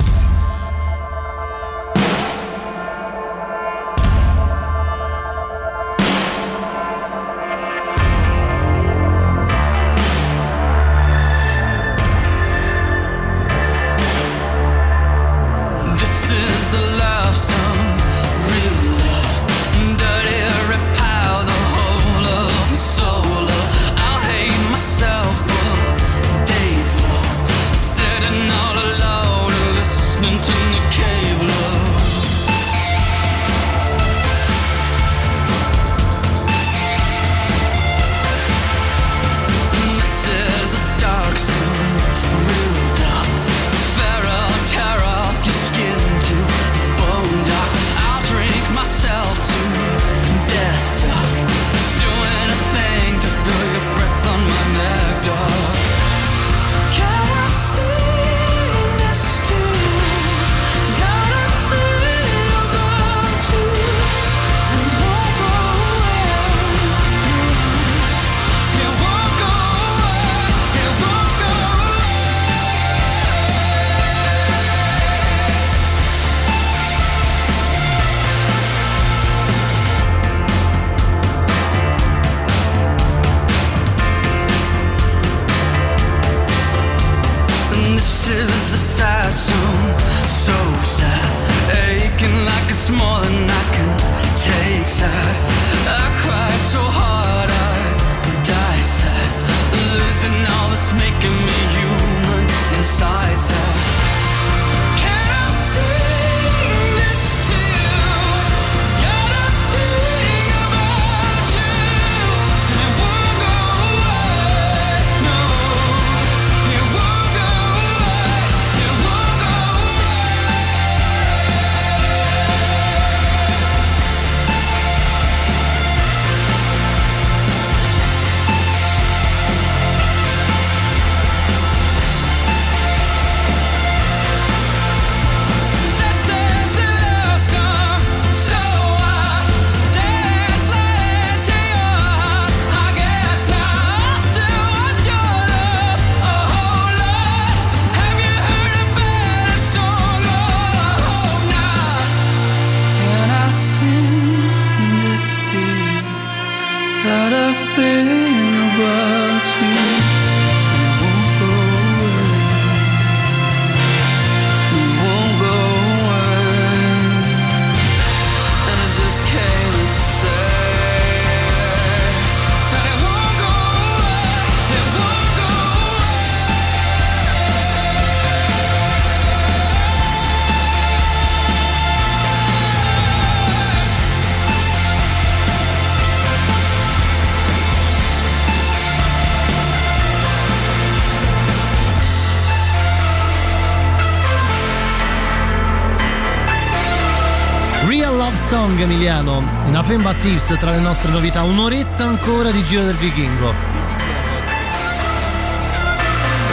Love Song Emiliano, Nothing But Thieves tra le nostre novità, un'oretta ancora di Giro del Vichingo.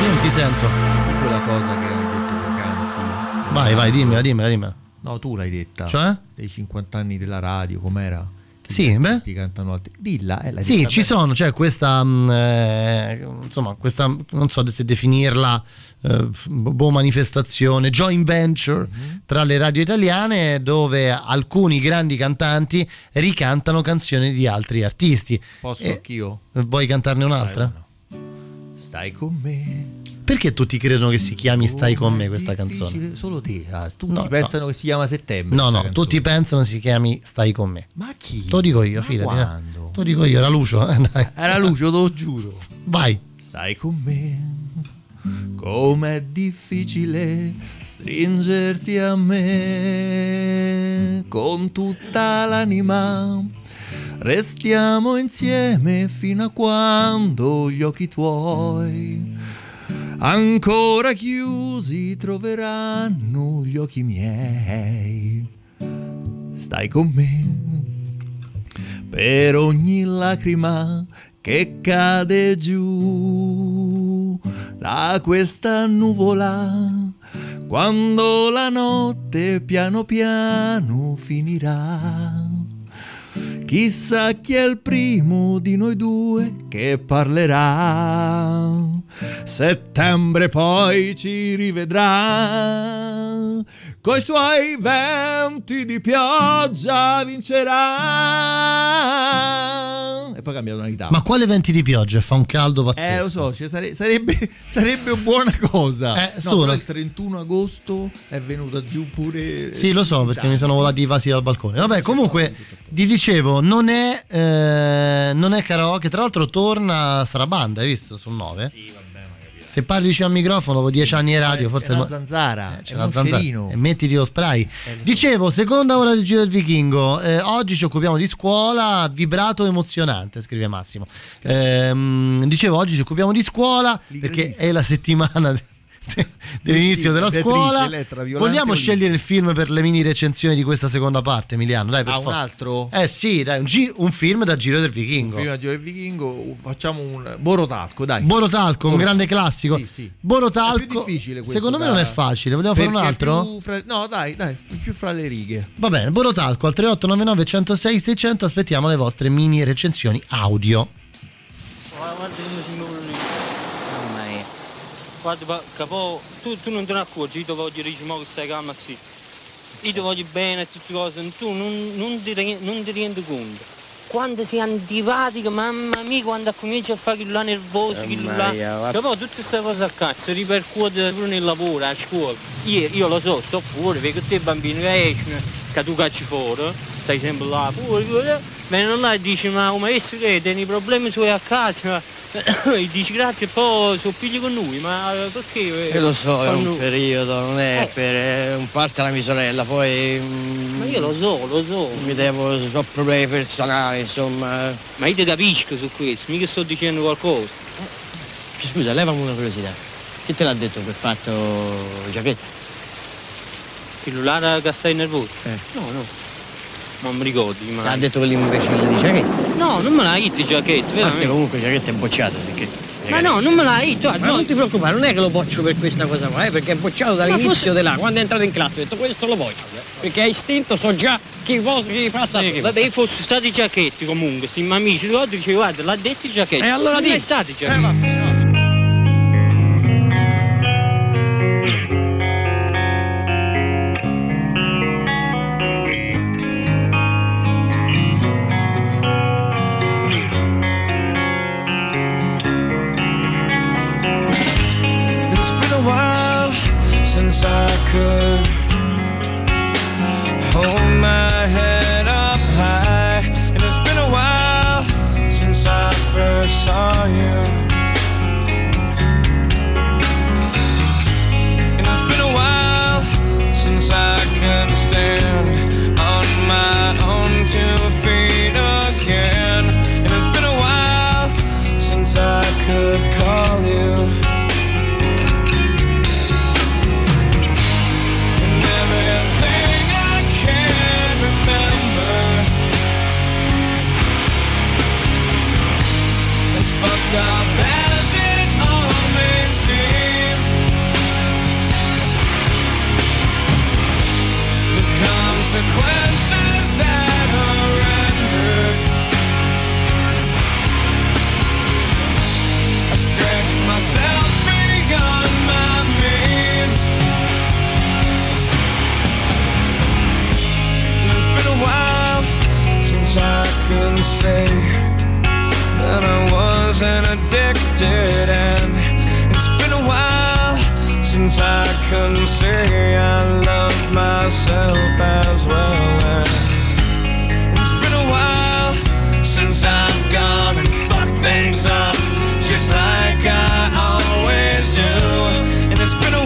Io non ti sento. Quella cosa che hai detto poc'anzi. Vai, vai, dimmela, dimmela, dimmela. No, tu l'hai detta. Cioè? Dei 50 anni della radio, com'era? Sì, beh. cantano altri. Dilla, eh, Sì, ci bene. sono, c'è questa, mh, eh, insomma, questa, non so se definirla eh, boh, manifestazione, joint venture Mhm. tra le radio italiane dove alcuni grandi cantanti ricantano canzoni di altri artisti. Posso E- anch'io? Vuoi cantarne un'altra? Stai con me. Perché tutti credono che si chiami Stai con me questa canzone? Difficile, Solo te. ah, tutti No, pensano che si chiama settembre. No, no, canzone. tutti pensano si chiami Stai con me. Ma chi? Te lo dico io, fidati. eh. quando? Te lo dico io, era Lucio. eh, dai. Era Lucio, te lo giuro. Vai. Stai con me. Com'è difficile stringerti a me con tutta l'anima. Restiamo insieme fino a quando gli occhi tuoi ancora chiusi troveranno gli occhi miei. Stai con me per ogni lacrima che cade giù da questa nuvola quando la notte piano piano finirà. Chissà chi è il primo di noi due che parlerà. Settembre poi ci rivedrà. Coi suoi venti di pioggia vincerà. E poi cambia tonalità. Ma quale venti di pioggia? Fa un caldo pazzesco. Eh, lo so, ci sare- sarebbe, sarebbe una buona cosa. Eh, No, solo. il 31 agosto è venuta giù pure. Sì, lo so perché mi sono volati i vasi dal balcone. Vabbè, comunque, ti dicevo, non è, eh, non è karaoke. Tra l'altro, torna Sarabanda, hai visto sul 9? Sì, vabbè, Se parli vicino al microfono dopo dieci anni in radio, forse C'è una zanzara. Eh, c'è un zanzara. E mettiti lo spray. Dicevo, seconda ora del Giro del Vichingo. Eh, oggi ci occupiamo di scuola, vibrato emozionante, scrive Massimo. Ehm, dicevo, oggi ci occupiamo di scuola perché è la settimana de- dell'inizio della scuola. Vogliamo scegliere il film per le mini recensioni di questa seconda parte, Emiliano? Dai, per Ah, un altro? Eh sì, dai, un, gi- un film da Giro del Vichingo. Prima di Giro del Vichingo facciamo un Borotalco, dai. Borotalco, un grande classico. Sì, sì. È Borotalco, più difficile questo secondo me da- non è facile. Vogliamo fare un altro? fra- No, dai, dai, più fra le righe. Va bene, Borotalco al 3899 106 600 aspettiamo le vostre mini recensioni audio. Guarda, capo, tu, tu non te ne accorgi, io ti voglio dire che stai calma così. Io ti voglio bene e tutte cose, tu non, non ti, non ti rendi conto. Quando sei antipatica, mamma mia, quando cominci a fare quello là nervoso, quello là. mia, va- Capo, tutte queste cose a cazzo ripercuote pure nel lavoro, a scuola. Io, io lo so, sto fuori, vedo te bambini che escono, che tu cacci fuori, stai sempre là fuori, fuori, vengono là e dici ma maestro che tieni problemi suoi a casa, e dici grazie e poi sono figli con noi, ma perché? Io lo so, è un noi? periodo, non è Eh. per è un parte la mia sorella, poi. Ma io lo so, lo so. Mi devo, ho problemi personali, insomma. Ma io ti capisco su questo, mica sto dicendo qualcosa. Scusa, levami una curiosità. Chi te l'ha detto che ha fatto giacchetta? Là che stai nervoso? Eh. No, no. Non mi ricordi, ma. Ti ha detto quell'imbecille di giacchetta? No, non me l'ha detto parte veramente. comunque giacchetta è bocciato perché. Ma no, non me l'ha detto. Ma non ti preoccupare, non è che lo boccio per questa cosa qua, eh, perché è bocciato dall'inizio forse- della. Quando è entrato in classe ho detto questo lo boccio. Perché a istinto so già chi, pos- chi passa Sì, prima. vabbè, fosse stati giacchetti comunque, sti amici, ricordo dice guarda, l'ha detto i giacchetti. E allora non di. è stati Eh, giacchetti. vabbè, say that I wasn't addicted, and it's been a while since I can say I love myself as well. And it's been a while since I've gone and fucked things up just like I always do. And it's been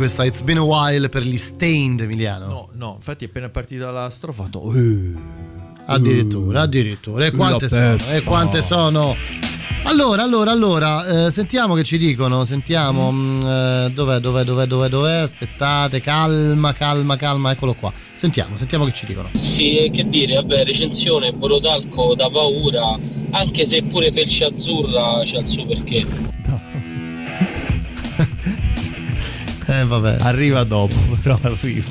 questa It's Been a While per gli Stained, Emiliano? No, no, infatti appena è partita la strofa ho fatto... "Eh". Addirittura, addirittura. E quante sono? E quante sono? Allora, allora, allora, eh, sentiamo che ci dicono, sentiamo, mm, eh, dov'è, dov'è, dov'è, dov'è, dov'è, aspettate, calma, calma, calma, eccolo qua. Sentiamo, sentiamo che ci dicono. Sì, che dire, vabbè, recensione, Borotalco da paura, anche se pure Felce Azzurra c'ha il suo perché. Eh, vabbè. Arriva dopo, però sì,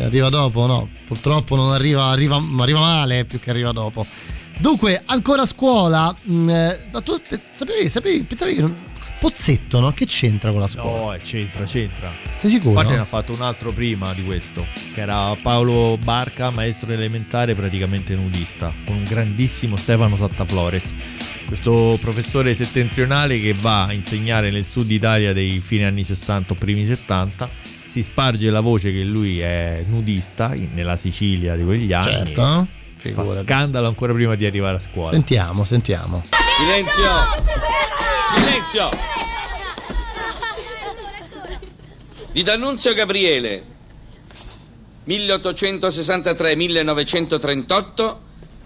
arriva dopo, no. Purtroppo non arriva, arriva, arriva male più che arriva dopo. Dunque, ancora a scuola, mh, eh, ma tu eh, sapevi, sapevi, pensavi che non- Pozzetto, no? Che c'entra con la scuola? No, eh, c'entra, c'entra. Sei sicuro? Infatti ne ha fatto un altro prima di questo, che era Paolo Barca, maestro elementare praticamente nudista, con un grandissimo Stefano Sattaflores. Questo professore settentrionale che va a insegnare nel sud Italia dei fine anni 60 o primi 70. Si sparge la voce che lui è nudista nella Sicilia di quegli anni. Certo, Fa figurati. scandalo ancora prima di arrivare a scuola. Sentiamo, sentiamo. Silenzio! Silenzio! Di D'Annunzio Gabriele, 1863-1938,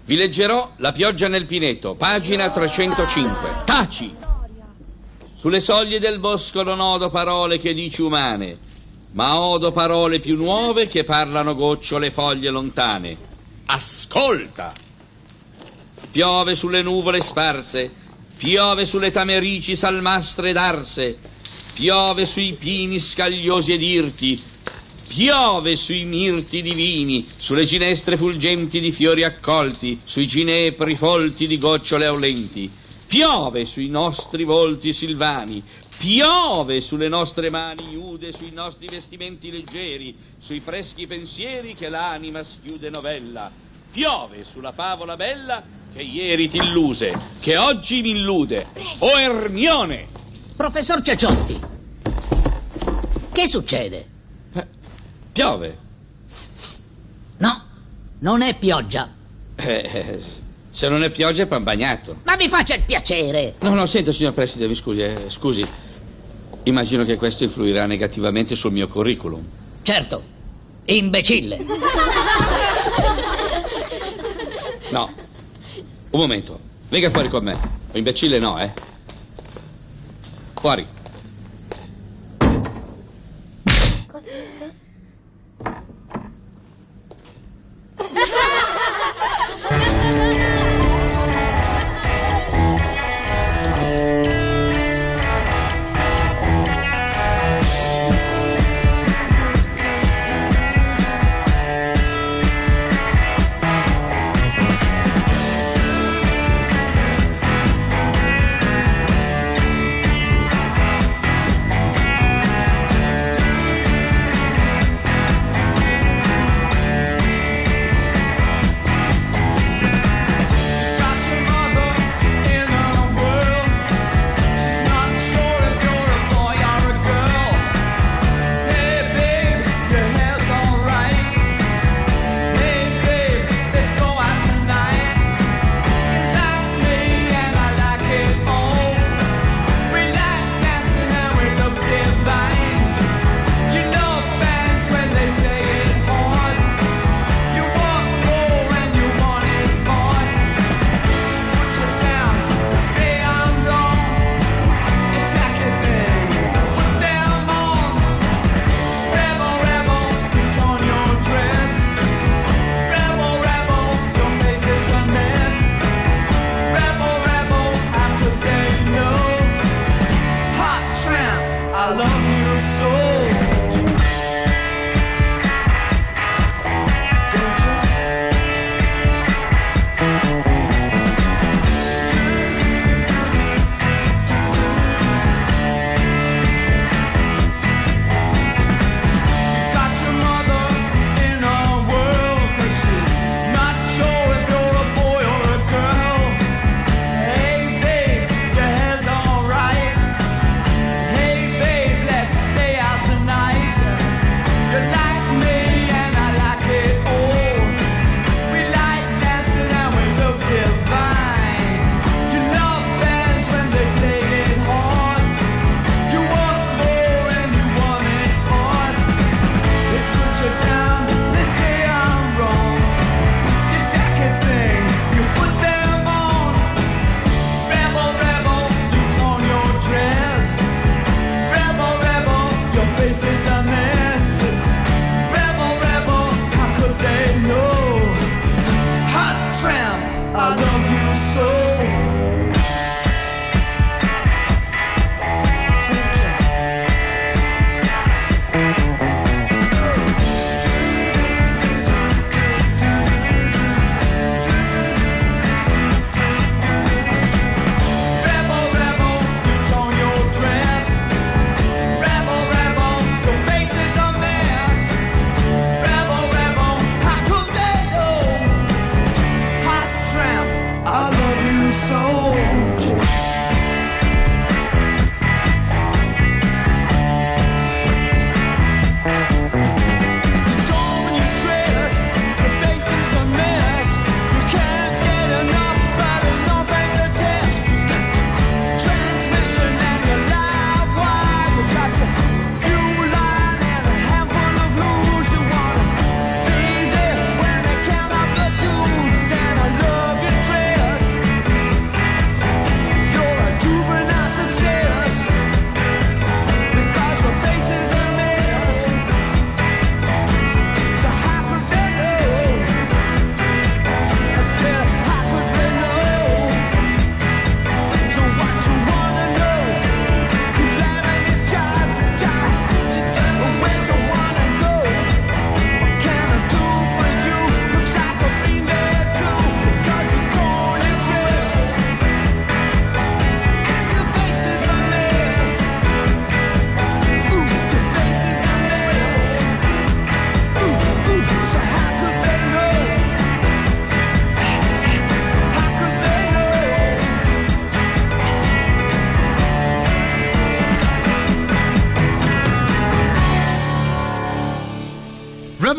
vi leggerò La pioggia nel Pineto, pagina 305. Taci! Sulle soglie del bosco non odo parole che dici umane, ma odo parole più nuove che parlano gocciole foglie lontane. Ascolta! Piove sulle nuvole sparse, piove sulle tamerici salmastre d'arse, piove sui pini scagliosi ed irti, piove sui mirti divini, sulle ginestre fulgenti di fiori accolti, sui ginepri folti di gocciole aulenti, piove sui nostri volti silvani, piove sulle nostre mani iude, sui nostri vestimenti leggeri, sui freschi pensieri che l'anima schiude novella, piove sulla favola bella che ieri ti illuse, che oggi mi illude. O Ermione! Professor Cicciotti, che succede? Piove. No, non è pioggia. Eh, se non è pioggia è pan bagnato. Ma mi faccia il piacere. No, no, senta, signor Preside, mi scusi, eh, scusi. Immagino che questo influirà negativamente sul mio curriculum. Certo, imbecille. No. Un momento, venga fuori con me. O imbecille no, eh. Fuori. Cosa?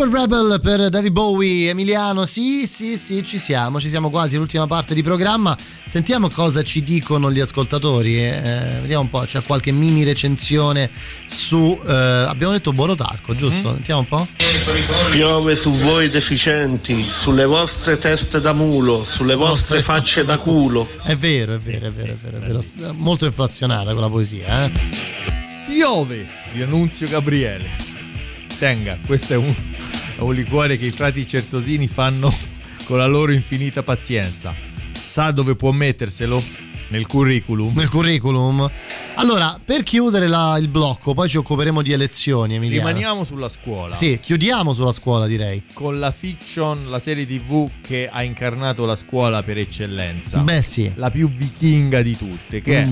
Rebel Rebel per David Bowie, Emiliano, sì, sì, sì, ci siamo, ci siamo quasi, l'ultima parte di programma. Sentiamo cosa ci dicono gli ascoltatori, eh, vediamo un po', c'è qualche mini recensione su, eh, abbiamo detto Borotarco, giusto? Mm-hmm. Sentiamo un po'. Piove su voi deficienti, sulle vostre teste da mulo, sulle vostre facce da culo. È vero, è vero, è vero, è vero, è vero. molto inflazionata quella poesia, eh. Piove di Annunzio Gabriele. Tenga, questo è un, un liquore che i frati certosini fanno con la loro infinita pazienza. Sa dove può metterselo? Nel curriculum. Nel curriculum. Allora, per chiudere la- il blocco, poi ci occuperemo di elezioni, Emiliano. Rimaniamo sulla scuola. Sì, chiudiamo sulla scuola, direi. Con la fiction, la serie tv che ha incarnato la scuola per eccellenza. Beh, sì. La più vichinga di tutte, che è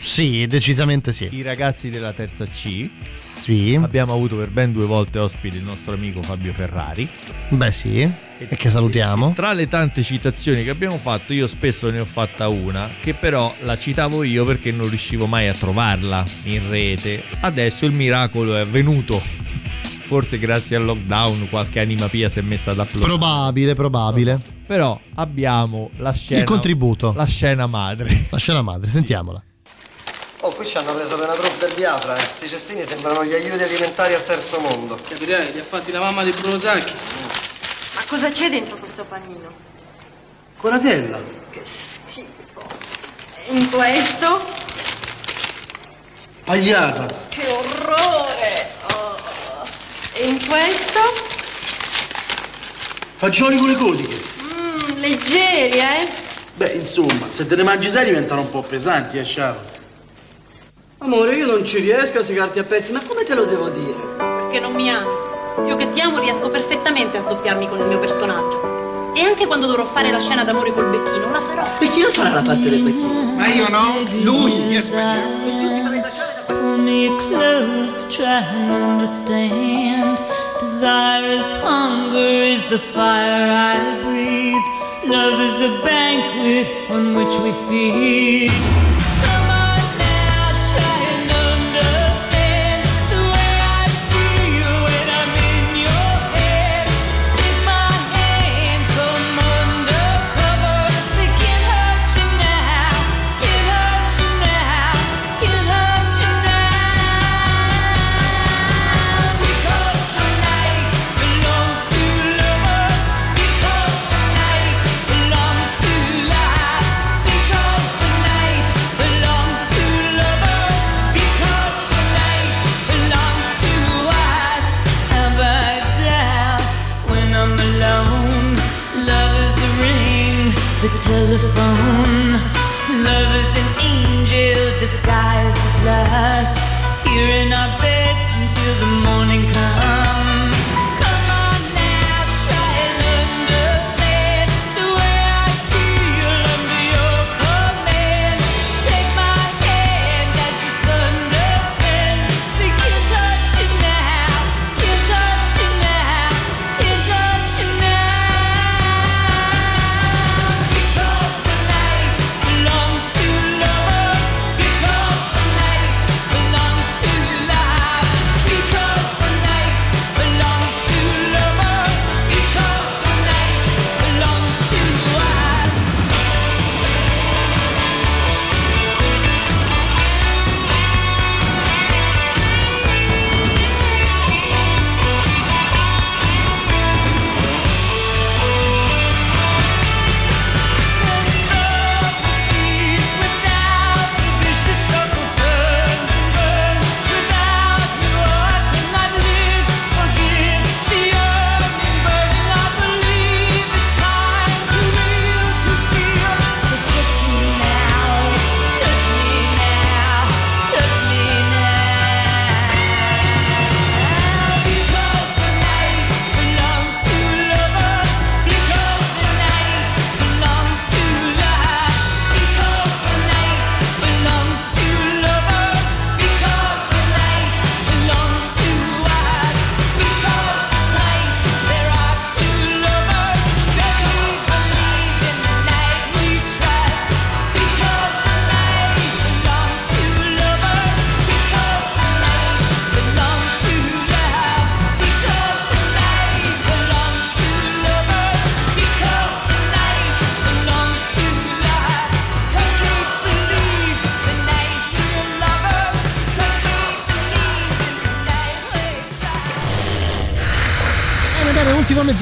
Sì, decisamente sì. I ragazzi della terza C. Sì. Abbiamo avuto per ben due volte ospite il nostro amico Fabio Ferrari. Beh, sì. E che salutiamo. Tra le tante citazioni che abbiamo fatto, io spesso ne ho fatta una, che però la citavo io perché non riuscivo mai a trovarla in rete. Adesso il miracolo è avvenuto. Forse grazie al lockdown qualche anima pia si è messa ad upload. Probabile, probabile. Però abbiamo la scena. Il contributo. La scena madre. La scena madre, sentiamola. Oh, qui ci hanno preso per una troupe del Biafra, eh. Sti cestini sembrano gli aiuti alimentari al terzo mondo. Capirei, li ha fatti la mamma di Bruno Sacchi. Cosa c'è dentro questo panino? Coratella. Che schifo. E in questo? Pagliata. Che orrore! Oh. E in questo? Fagioli con le codiche. Mmm, leggeri, eh? Beh, insomma, se te ne mangi sei diventano un po' pesanti, eh, Sciaro. Amore, io non ci riesco a segarti a pezzi, ma come te lo devo dire? Perché non mi ami. Io che ti amo riesco perfettamente a sdoppiarmi con il mio personaggio. E anche quando dovrò fare la scena d'amore col becchino, la farò. E chi sarà la parte del becchino? Ma io no, lui, chi Pull me close, try and understand. Desire is hunger, is the fire I breathe. Love is a banquet on which we feed.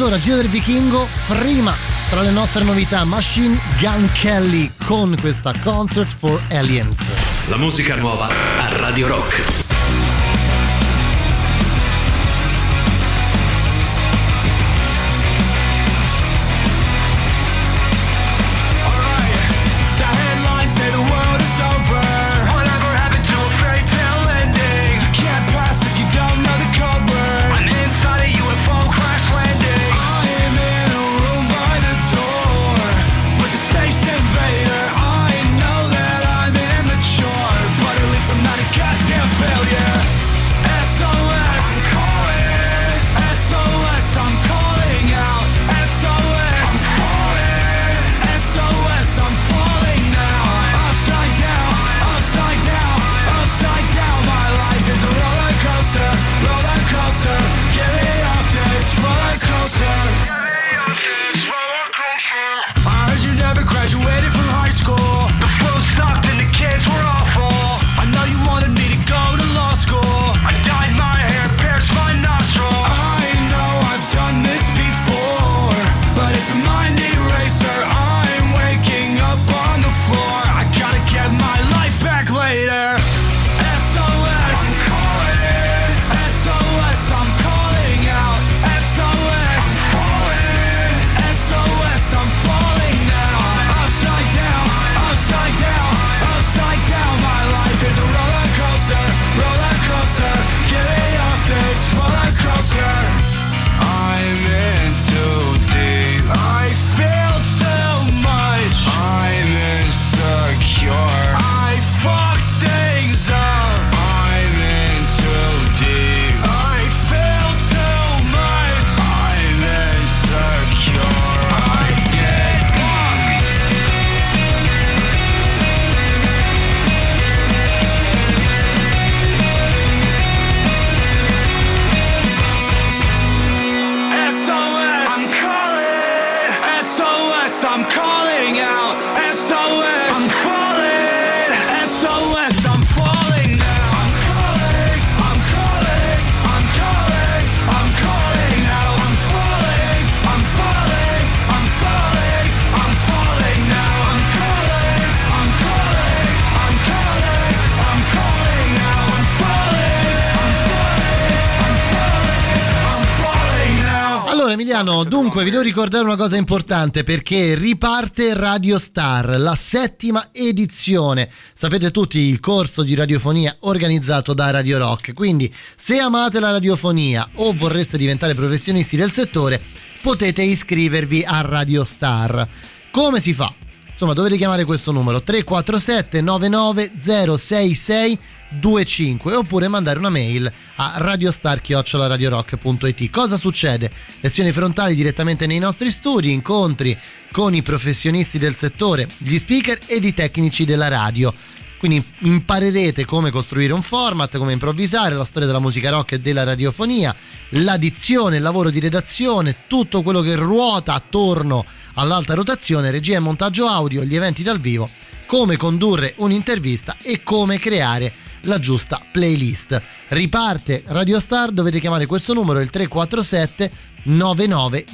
Mezz'ora, Giro del Vichingo. Prima, tra le nostre novità, Machine Gun Kelly con questa Concert for Aliens. La musica nuova a Radio Rock. Dunque vi devo ricordare una cosa importante perché riparte Radio Star, la settima edizione. Sapete tutti il corso di radiofonia organizzato da Radio Rock, quindi se amate la radiofonia o vorreste diventare professionisti del settore, potete iscrivervi a Radio Star. Come si fa? Insomma, dovete chiamare questo numero 347 99 25 oppure mandare una mail a radiostar@radiorock.it. Cosa succede? Lezioni frontali direttamente nei nostri studi, incontri con i professionisti del settore, gli speaker ed i tecnici della radio. Quindi imparerete come costruire un format, come improvvisare, la storia della musica rock e della radiofonia, l'addizione, il lavoro di redazione, tutto quello che ruota attorno all'alta rotazione, regia e montaggio audio, gli eventi dal vivo, come condurre un'intervista e come creare la giusta playlist. Riparte Radio Star, dovete chiamare questo numero, il 347 99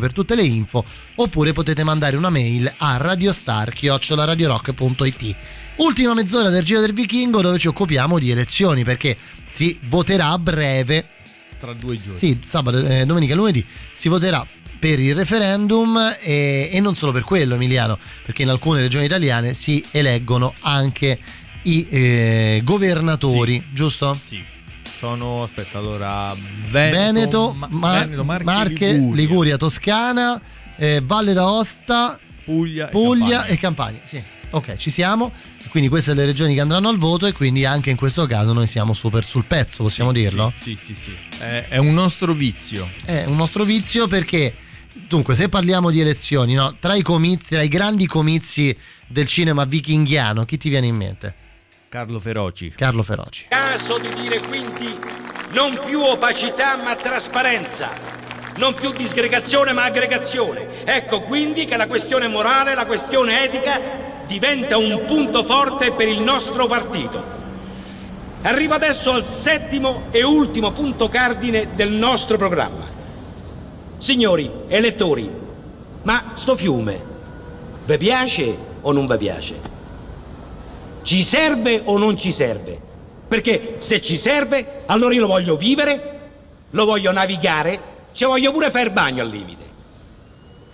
per tutte le info oppure potete mandare una mail a radiostar@radiorock.it. Ultima mezz'ora del Giro del Vichingo dove ci occupiamo di elezioni perché si voterà a breve Tra due giorni. sì, sabato, eh, domenica lunedì si voterà per il referendum e, e non solo per quello, Emiliano, perché in alcune regioni italiane si eleggono anche i eh, governatori, giusto? Sì. Sono, aspetta, allora Veneto, Veneto, Ma- Veneto, Marche, Marche, Liguria. Liguria, Toscana, eh, Valle d'Aosta, Puglia, e Puglia Campania. e Campania. Sì. Ok, ci siamo. Quindi queste sono le regioni che andranno al voto e quindi anche in questo caso noi siamo super sul pezzo, possiamo dirlo? Sì, sì, sì. È, è un nostro vizio. È un nostro vizio perché, dunque, se parliamo di elezioni, no, tra i comizi, tra i grandi comizi del cinema vichinghiano, chi ti viene in mente? Carlo Feroci. Carlo Feroci. Caso di dire quindi non più opacità ma trasparenza, non più disgregazione ma aggregazione. Ecco quindi che la questione morale, la questione etica diventa un punto forte per il nostro partito. Arrivo adesso al settimo e ultimo punto cardine del nostro programma. Signori elettori, ma sto fiume, vi piace o non vi piace? Ci serve o non ci serve? Perché se ci serve, allora io lo voglio vivere, lo voglio navigare, ci voglio pure fare bagno al limite.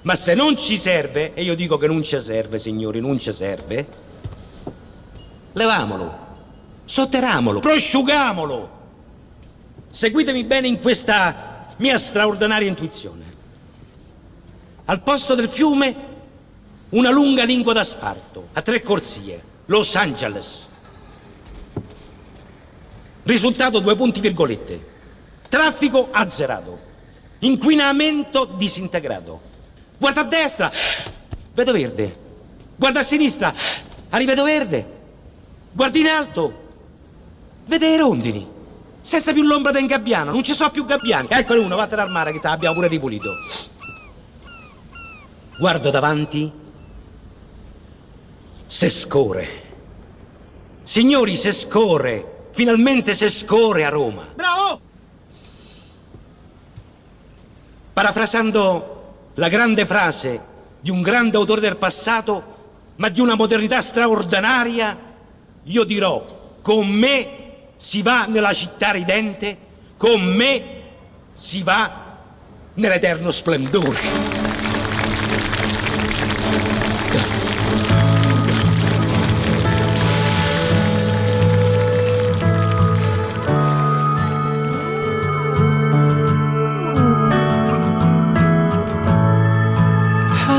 Ma se non ci serve, e io dico che non ci serve, signori, non ci serve, levamolo, sotterramolo, prosciugamolo. Seguitemi bene in questa mia straordinaria intuizione. Al posto del fiume, una lunga lingua d'asfalto, a tre corsie, Los Angeles. Risultato due punti virgolette. Traffico azzerato. Inquinamento disintegrato. Guarda a destra, vedo verde. Guarda a sinistra, rivedo verde. Guardi in alto, vede le rondini. Senza più l'ombra del gabbiano, non ci sono più gabbiani. Eccone uno, vattene al mare che te l'abbiamo pure ripulito. Guardo davanti, se scorre. Signori, se scorre. Finalmente se scorre a Roma. Bravo! Parafrasando la grande frase di un grande autore del passato, ma di una modernità straordinaria, io dirò, con me si va nella città ridente, con me si va nell'eterno splendore.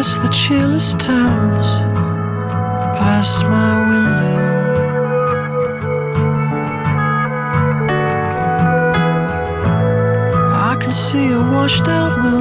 Past the chillest towns, past my window. I can see a washed out moon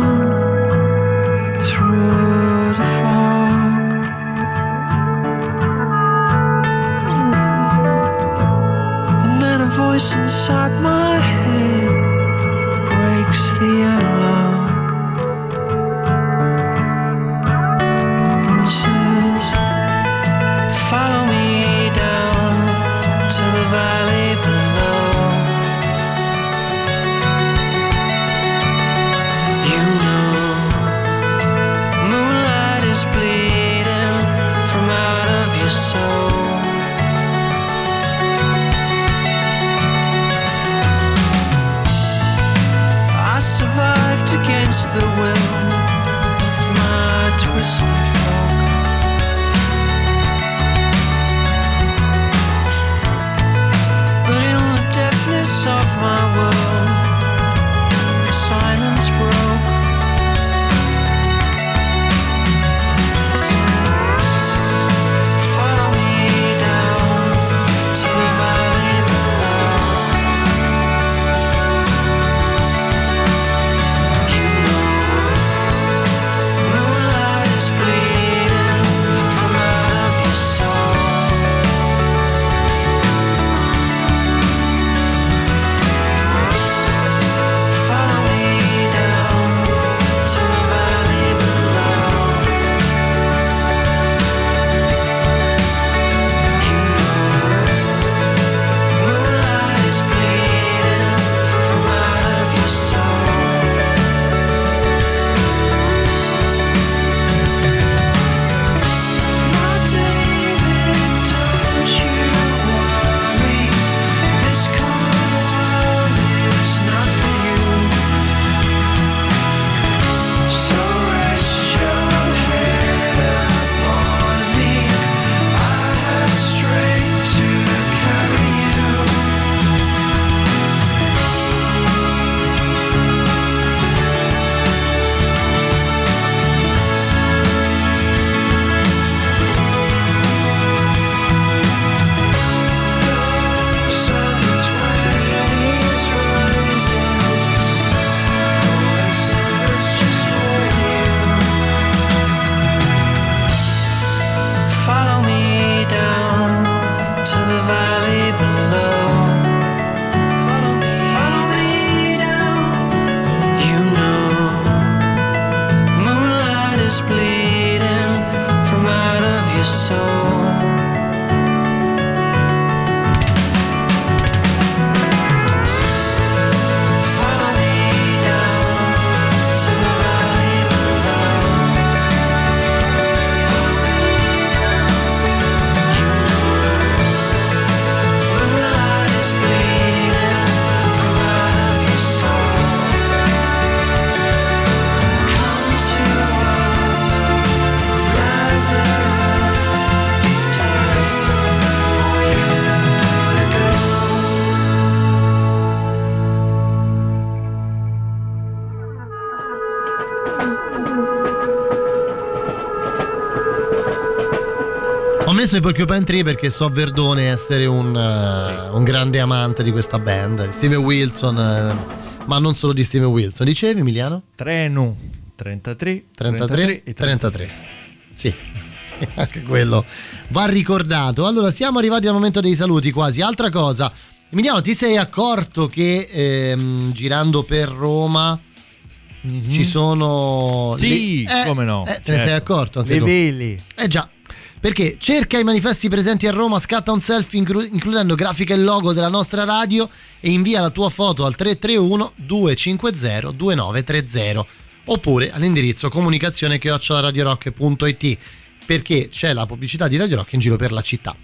is bleeding from out of your soul. Porcupine Tree perché so Verdone essere un, eh, un grande amante di questa band, di Steven Wilson, eh, ma non solo di Steven Wilson. Dicevi Emiliano? Treno 33 33 e 33. Sì, sì, anche quello va ricordato. Allora, siamo arrivati al momento dei saluti quasi. Altra cosa, Emiliano, ti sei accorto che ehm, girando per Roma ci sono... Sì, le- eh, come no, eh, te ne certo. sei accorto anche Le tu? vele. Eh già. Perché cerca i manifesti presenti a Roma, scatta un selfie inclu- includendo grafica e logo della nostra radio e invia la tua foto al 331 250 2930 oppure all'indirizzo comunicazione radiorock.it perché c'è la pubblicità di Radio Rock in giro per la città.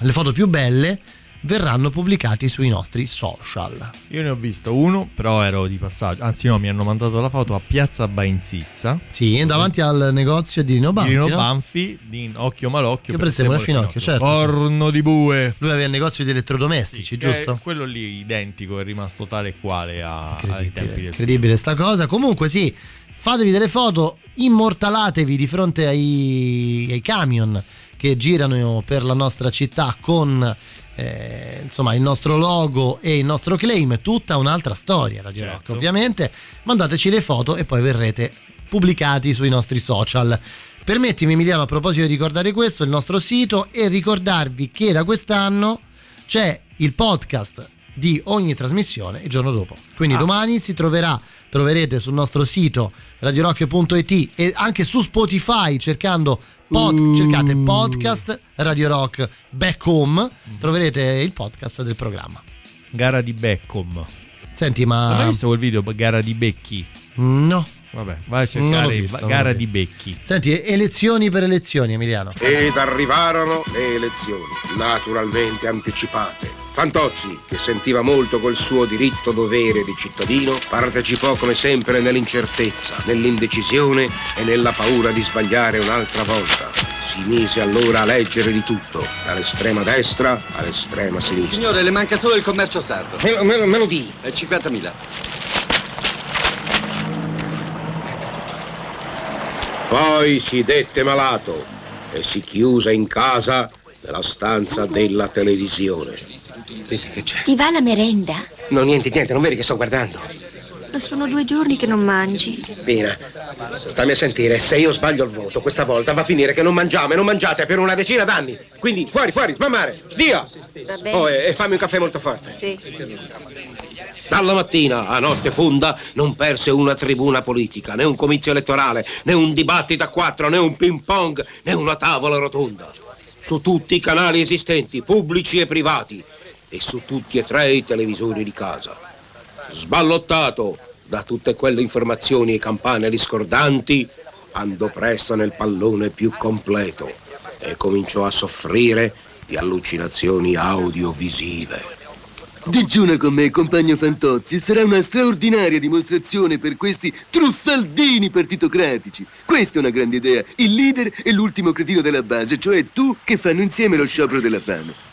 Le foto più belle verranno pubblicate sui nostri social. Io ne ho visto uno, però ero di passaggio. Anzi, no, mi hanno mandato la foto a Piazza Bainzizza. Sì, davanti al negozio di Rino Banfi. Di Rino no? Banfi, di Occhio Malocchio. Che prezzemolo al finocchio, certo. Corno di bue. Lui aveva il negozio di elettrodomestici, è giusto? Quello lì identico, è rimasto tale e quale a- ai tempi del Incredibile sta cosa. Comunque sì, fatevi delle foto, immortalatevi di fronte ai, ai camion che girano per la nostra città con eh, insomma il nostro logo e il nostro claim, tutta un'altra storia Radio Rock ovviamente. Mandateci le foto e poi verrete pubblicati sui nostri social. Permettimi Emiliano a proposito di ricordare questo, il nostro sito e ricordarvi che da quest'anno c'è il podcast di ogni trasmissione il giorno dopo. Quindi domani si troverà, troverete sul nostro sito radiorock.it e anche su Spotify cercando pod- cercate podcast Radio Rock Back Home, troverete il podcast del programma. Gara di Beckham. Senti, Non hai ma visto quel video gara di Becchi? no. Vabbè, vai a cercare visto, gara di Becchi. Senti, elezioni per elezioni, Emiliano. Ed arrivarono le elezioni, naturalmente anticipate. Fantozzi, che sentiva molto quel suo diritto dovere di cittadino, partecipò come sempre nell'incertezza, nell'indecisione e nella paura di sbagliare un'altra volta. Si mise allora a leggere di tutto, dall'estrema destra all'estrema sinistra. Signore, le manca solo il commercio sardo. Me lo, me lo- me lo di. È 50.000. Poi si dette malato e si chiuse in casa nella stanza della televisione. Ti va la merenda? No, niente, niente, non vedi che sto guardando. Lo sono due giorni che non mangi. Pina, stammi a sentire, se io sbaglio il voto questa volta va a finire che non mangiamo e non mangiate per una decina d'anni. Quindi fuori, fuori, smammare, via! Oh, e, e fammi un caffè molto forte. Sì. Dalla mattina a notte fonda non perse una tribuna politica, né un comizio elettorale, né un dibattito a quattro, né un ping pong, né una tavola rotonda. Su tutti i canali esistenti, pubblici e privati, e su tutti e tre i televisori di casa. Sballottato da tutte quelle informazioni e campane discordanti, andò presto nel pallone più completo e cominciò a soffrire di allucinazioni audiovisive. Digiuna con me, compagno Fantozzi, sarà una straordinaria dimostrazione per questi truffaldini partitocratici. Questa è una grande idea, il leader e l'ultimo cretino della base, cioè tu che fanno insieme lo sciopero della fame.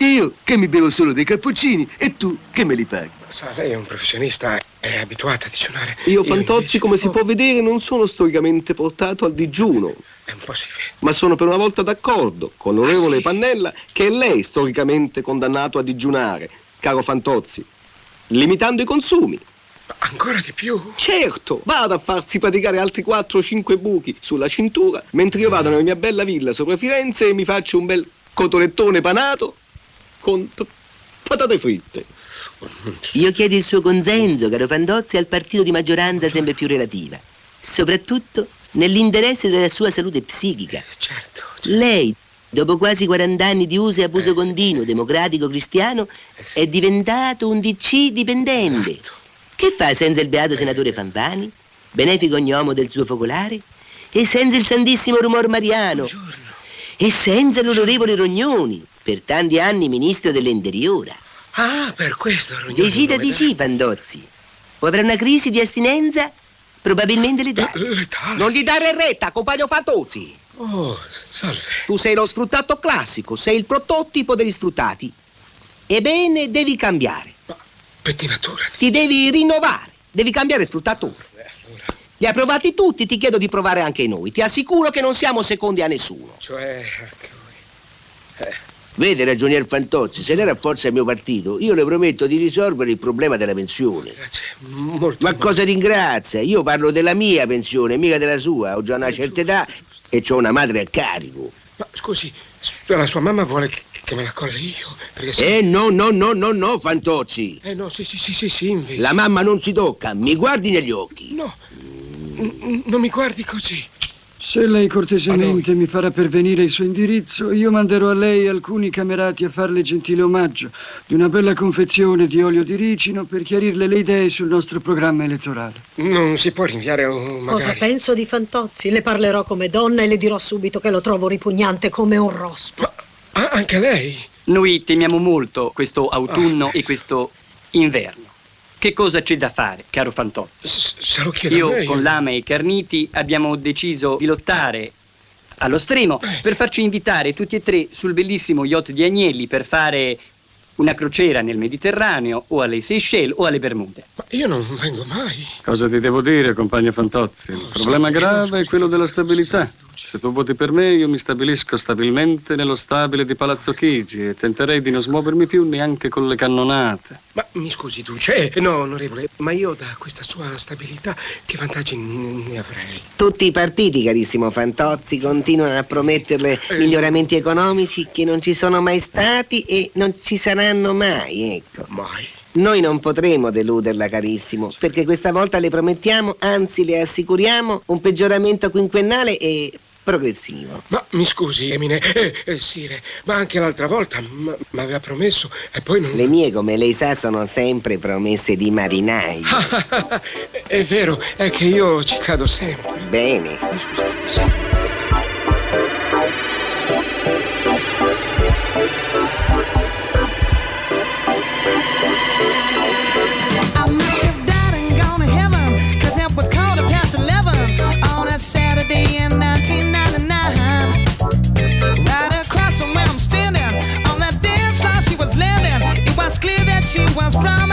Io che mi bevo solo dei cappuccini e tu che me li paghi. Sa, lei è un professionista, è abituato a digiunare. Io, Fantozzi, come si può vedere, non sono storicamente portato al digiuno. È un po' sì. Ma sono per una volta d'accordo con l'onorevole Pannella che è lei storicamente condannato a digiunare, caro Fantozzi, limitando i consumi. Ancora di più? Certo, vada a farsi praticare altri 4 o 5 buchi sulla cintura, mentre io vado nella mia bella villa sopra Firenze e mi faccio un bel cotolettone panato con p- patate fritte. Io chiedo il suo consenso, caro Fantozzi, al partito di maggioranza sempre più relativa, soprattutto nell'interesse della sua salute psichica. Certo. Lei, dopo quasi 40 anni di uso e abuso continuo, democratico cristiano, è diventato un DC dipendente. Che fa senza il beato senatore Fanfani, benefico ognomo del suo focolare? E senza il santissimo rumor mariano? E senza l'onorevole Rognoni, per tanti anni ministro dell'interiora? Ah, per questo Rognoni Decida di sì, Fandozzi. O avrà una crisi di astinenza? Probabilmente letale. Non gli dare retta, compagno Fantozzi. Oh, salve. Tu sei lo sfruttato classico, sei il prototipo degli sfruttati. Ebbene, devi cambiare. Pettinatura. Ti devi rinnovare, devi cambiare sfruttatore. Li hai provati tutti, ti chiedo di provare anche noi. Ti assicuro che non siamo secondi a nessuno. Cioè, anche Vede, ragionier Fantozzi, se lei rafforza il mio partito, io le prometto di risolvere il problema della pensione. Ma cosa ringrazia? Io parlo della mia pensione, mica della sua. Ho già una certa età e ho una madre a carico. Ma scusi, la sua mamma vuole che, che me la colli io? Perché se... Eh no, no, no, no, no, Fantozzi. Eh no, sì, sì, sì, sì, sì, invece. La mamma non si tocca, mi guardi negli occhi. No, non mi guardi così. Se lei cortesemente mi farà pervenire il suo indirizzo, io manderò a lei alcuni camerati a farle gentile omaggio di una bella confezione di olio di ricino per chiarirle le idee sul nostro programma elettorale. Non si può rinviare un Cosa magari. penso di Fantozzi? Le parlerò come donna e le dirò subito che lo trovo ripugnante come un rospo. Ah, anche lei? Noi temiamo molto questo autunno e questo inverno. Che cosa c'è da fare, caro Fantozzi? Se lo Io con Lama e Carniti abbiamo deciso di lottare allo stremo per farci invitare tutti e tre sul bellissimo yacht di Agnelli per fare una crociera nel Mediterraneo o alle Seychelles o alle Bermude. Ma io non vengo mai. Cosa ti devo dire, compagno Fantozzi? Il problema grave è quello della stabilità. Se tu voti per me, io mi stabilisco stabilmente nello stabile di Palazzo Chigi e tenterei di non smuovermi più neanche con le cannonate. Ma mi scusi, Duce. Eh, no, onorevole, ma io da questa sua stabilità che vantaggi ne avrei? Tutti i partiti, carissimo Fantozzi, continuano a prometterle miglioramenti economici che non ci sono mai stati e non ci saranno mai, ecco. Mai. Noi non potremo deluderla, carissimo, perché questa volta le promettiamo, anzi le assicuriamo, un peggioramento quinquennale e progressivo. Ma mi scusi, Emine, eh, eh, Sire, ma anche l'altra volta mi aveva promesso e poi non... Le mie, come lei sa, sono sempre promesse di marinai. È vero, è che io ci cado sempre. Bene. I ones from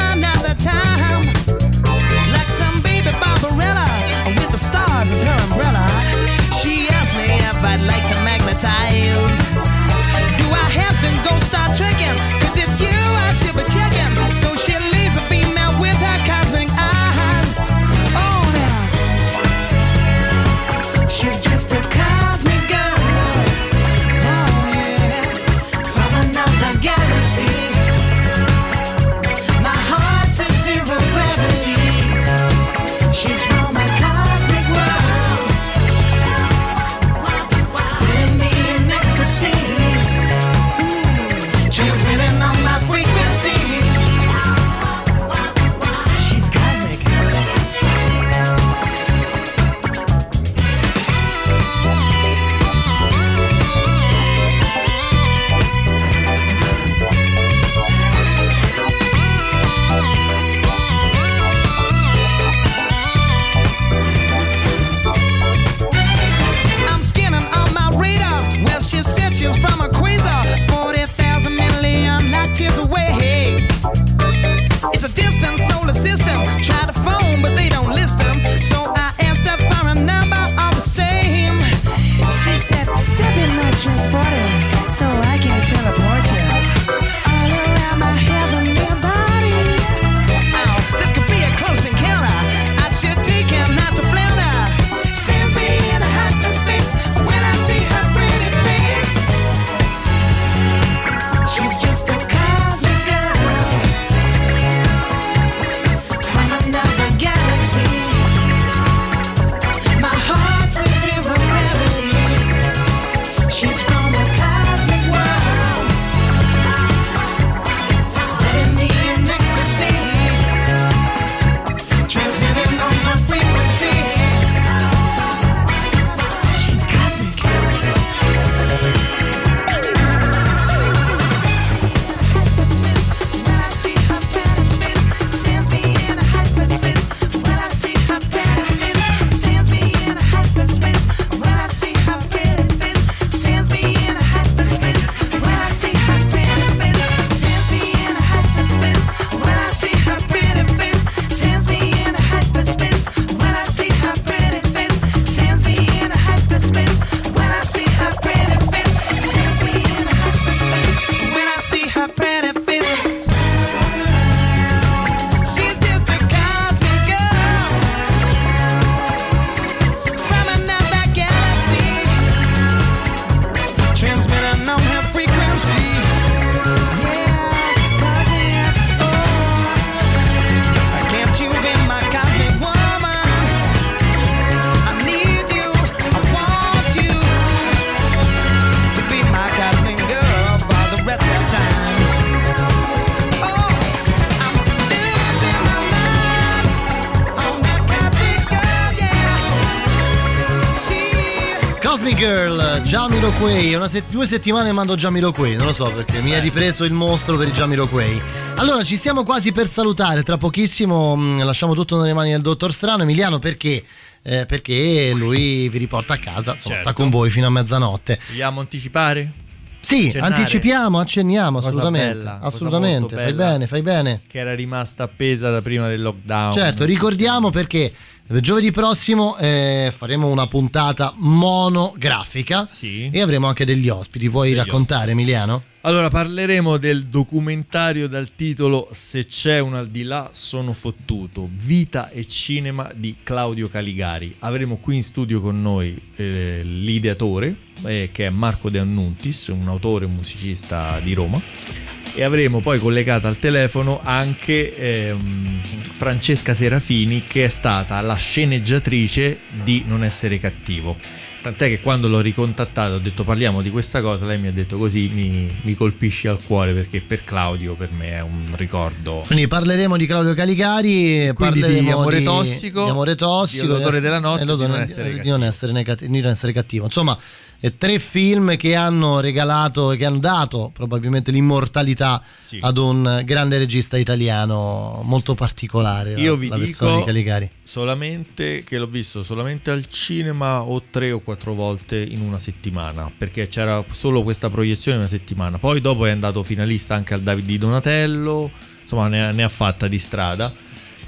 Jamiroquai. È una se- due settimane mando Jamiroquai, non lo so perché mi ha ripreso il mostro per i Jamiroquai. Allora, ci stiamo quasi per salutare. Tra pochissimo mh, lasciamo tutto nelle mani del dottor Strano. Emiliano, perché? Eh, perché lui vi riporta a casa, insomma, Certo. sta con voi fino a mezzanotte. Vogliamo anticipare? Sì, Accennare? anticipiamo, accenniamo, Cosa assolutamente. bella, assolutamente, fai bene, fai bene. Che era rimasta appesa da prima del lockdown. Certo, ricordiamo perché giovedì prossimo eh, faremo una puntata monografica e avremo anche degli ospiti. Vuoi Degli raccontare, Emiliano? Allora parleremo del documentario dal titolo Se c'è un al di là sono fottuto, vita e cinema di Claudio Caligari. Avremo qui in studio con noi eh, l'ideatore eh, che è Marco De Annuntis, un autore musicista di Roma. E avremo poi collegata al telefono anche ehm, Francesca Serafini che è stata la sceneggiatrice di Non essere cattivo. Tant'è che quando l'ho ricontattata ho detto parliamo di questa cosa, lei mi ha detto così mi, mi colpisci al cuore perché per Claudio per me è un ricordo. Quindi parleremo di Claudio Caligari, Quindi di parleremo Amore Tossico, di Amore tossico, di L'odore di- della notte e e l'odore di Non essere di di non essere cattivo. Insomma, eh, tre film che hanno regalato e che hanno dato probabilmente l'immortalità Sì. ad un grande regista italiano molto particolare. la- Io vi la dico di solamente che l'ho visto solamente al cinema o tre o quattro volte in una settimana perché c'era solo questa proiezione una settimana. Poi dopo è andato finalista anche al David di Donatello, insomma ne ha, ne ha fatta di strada.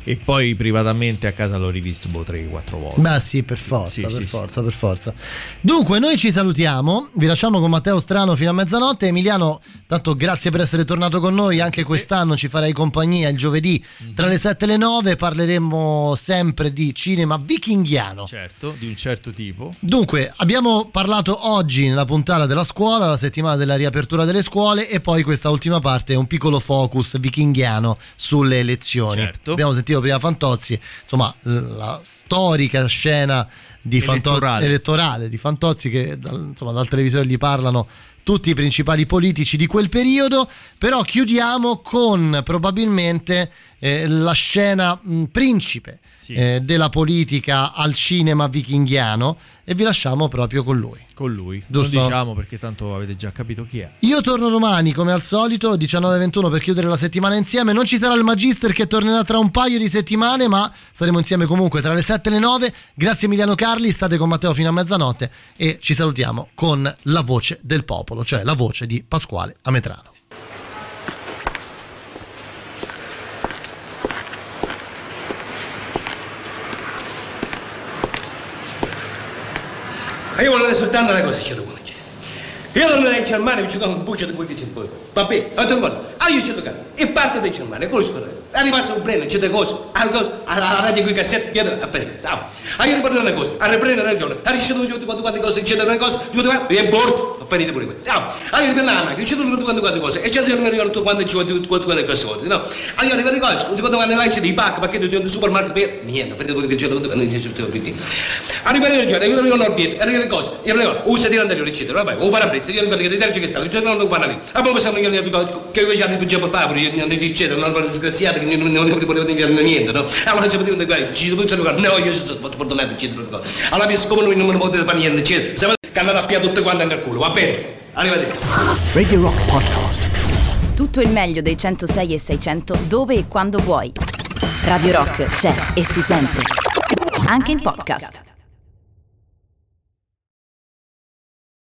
E poi privatamente a casa l'ho rivisto boh, 3-4 volte. Beh sì, per forza, Sì, per sì, forza, per forza. Dunque, noi ci salutiamo, vi lasciamo con Matteo Strano fino a mezzanotte. Emiliano, tanto grazie per essere tornato con noi, anche quest'anno ci farai compagnia il giovedì Mhm. tra le 7 e le 9, parleremo sempre di cinema vichinghiano. Certo, di un certo tipo. Dunque, abbiamo parlato oggi nella puntata della scuola, la settimana della riapertura delle scuole e poi questa ultima parte è un piccolo focus vichinghiano sulle elezioni. Certo. Abbiamo sentito prima Fantozzi, insomma, la storica scena di Fantozzi Elettorale. elettorale di Fantozzi che dal, insomma, dal televisore gli parlano tutti i principali politici di quel periodo, però chiudiamo con probabilmente eh, la scena mh, principe Sì. eh, della politica al cinema vichinghiano e vi lasciamo proprio con lui. Con lui. Giusto? Non diciamo perché tanto avete già capito chi è. Io torno domani come al solito 19.21 per chiudere la settimana insieme. Non ci sarà il Magister che tornerà tra un paio di settimane, ma saremo insieme comunque tra le 7 e le 9. Grazie Emiliano Carli, state con Matteo fino a mezzanotte e ci salutiamo con la voce del popolo, cioè la voce di Pasquale Ametrano. Io volevo soltanto una cosa, c'è da non ero in Germania, mi giocavo un buccio di quel che c'è poi. Vabbè, ho detto ah io c'è da e parte di Germania, scorrere. È rimasto un breno, c'è da cose, alla cosa, alla radio qui cassette, io a fare. Ah, io riprendo una cosa, a riprendere una ragione, a riuscito tutte quante quante cose, c'è da una cosa, tutte quante, e bordo, a finire pure questo. Ah, io riprendo la macchina, c'è tutte quante quante cose, e c'è da una ricordo quando ci vuole tutte quante cose, no? Ah, io di cose, tutte quante quante lance di pacca, perché tu un supermarket per niente, prende quello che c'è, tutte quante c'è, c'è, c'è, a riprendere io arrivo all'orbietto, arrivo le cose, io arrivo, usa di anteriore, eccetera, vabbè, o parabrezza, io ricordo che deterge che sta, io non lo parla lì. Ah, poi possiamo dire che io già di già per fare, io non eccetera, non disgraziato, che non non volevo dire niente, no? Allora ci potevo dire, ci devo dire, no, io sono stato perdonato, eccetera, allora mi siccome noi non me ne potete fare niente, eccetera, sapete che andate a piare tutte quante nel culo, va bene? Arrivederci. Radio Rock Podcast. Tutto il meglio dei 106 e 600 dove e quando vuoi. Radio Rock c'è e si sente. Anche in podcast.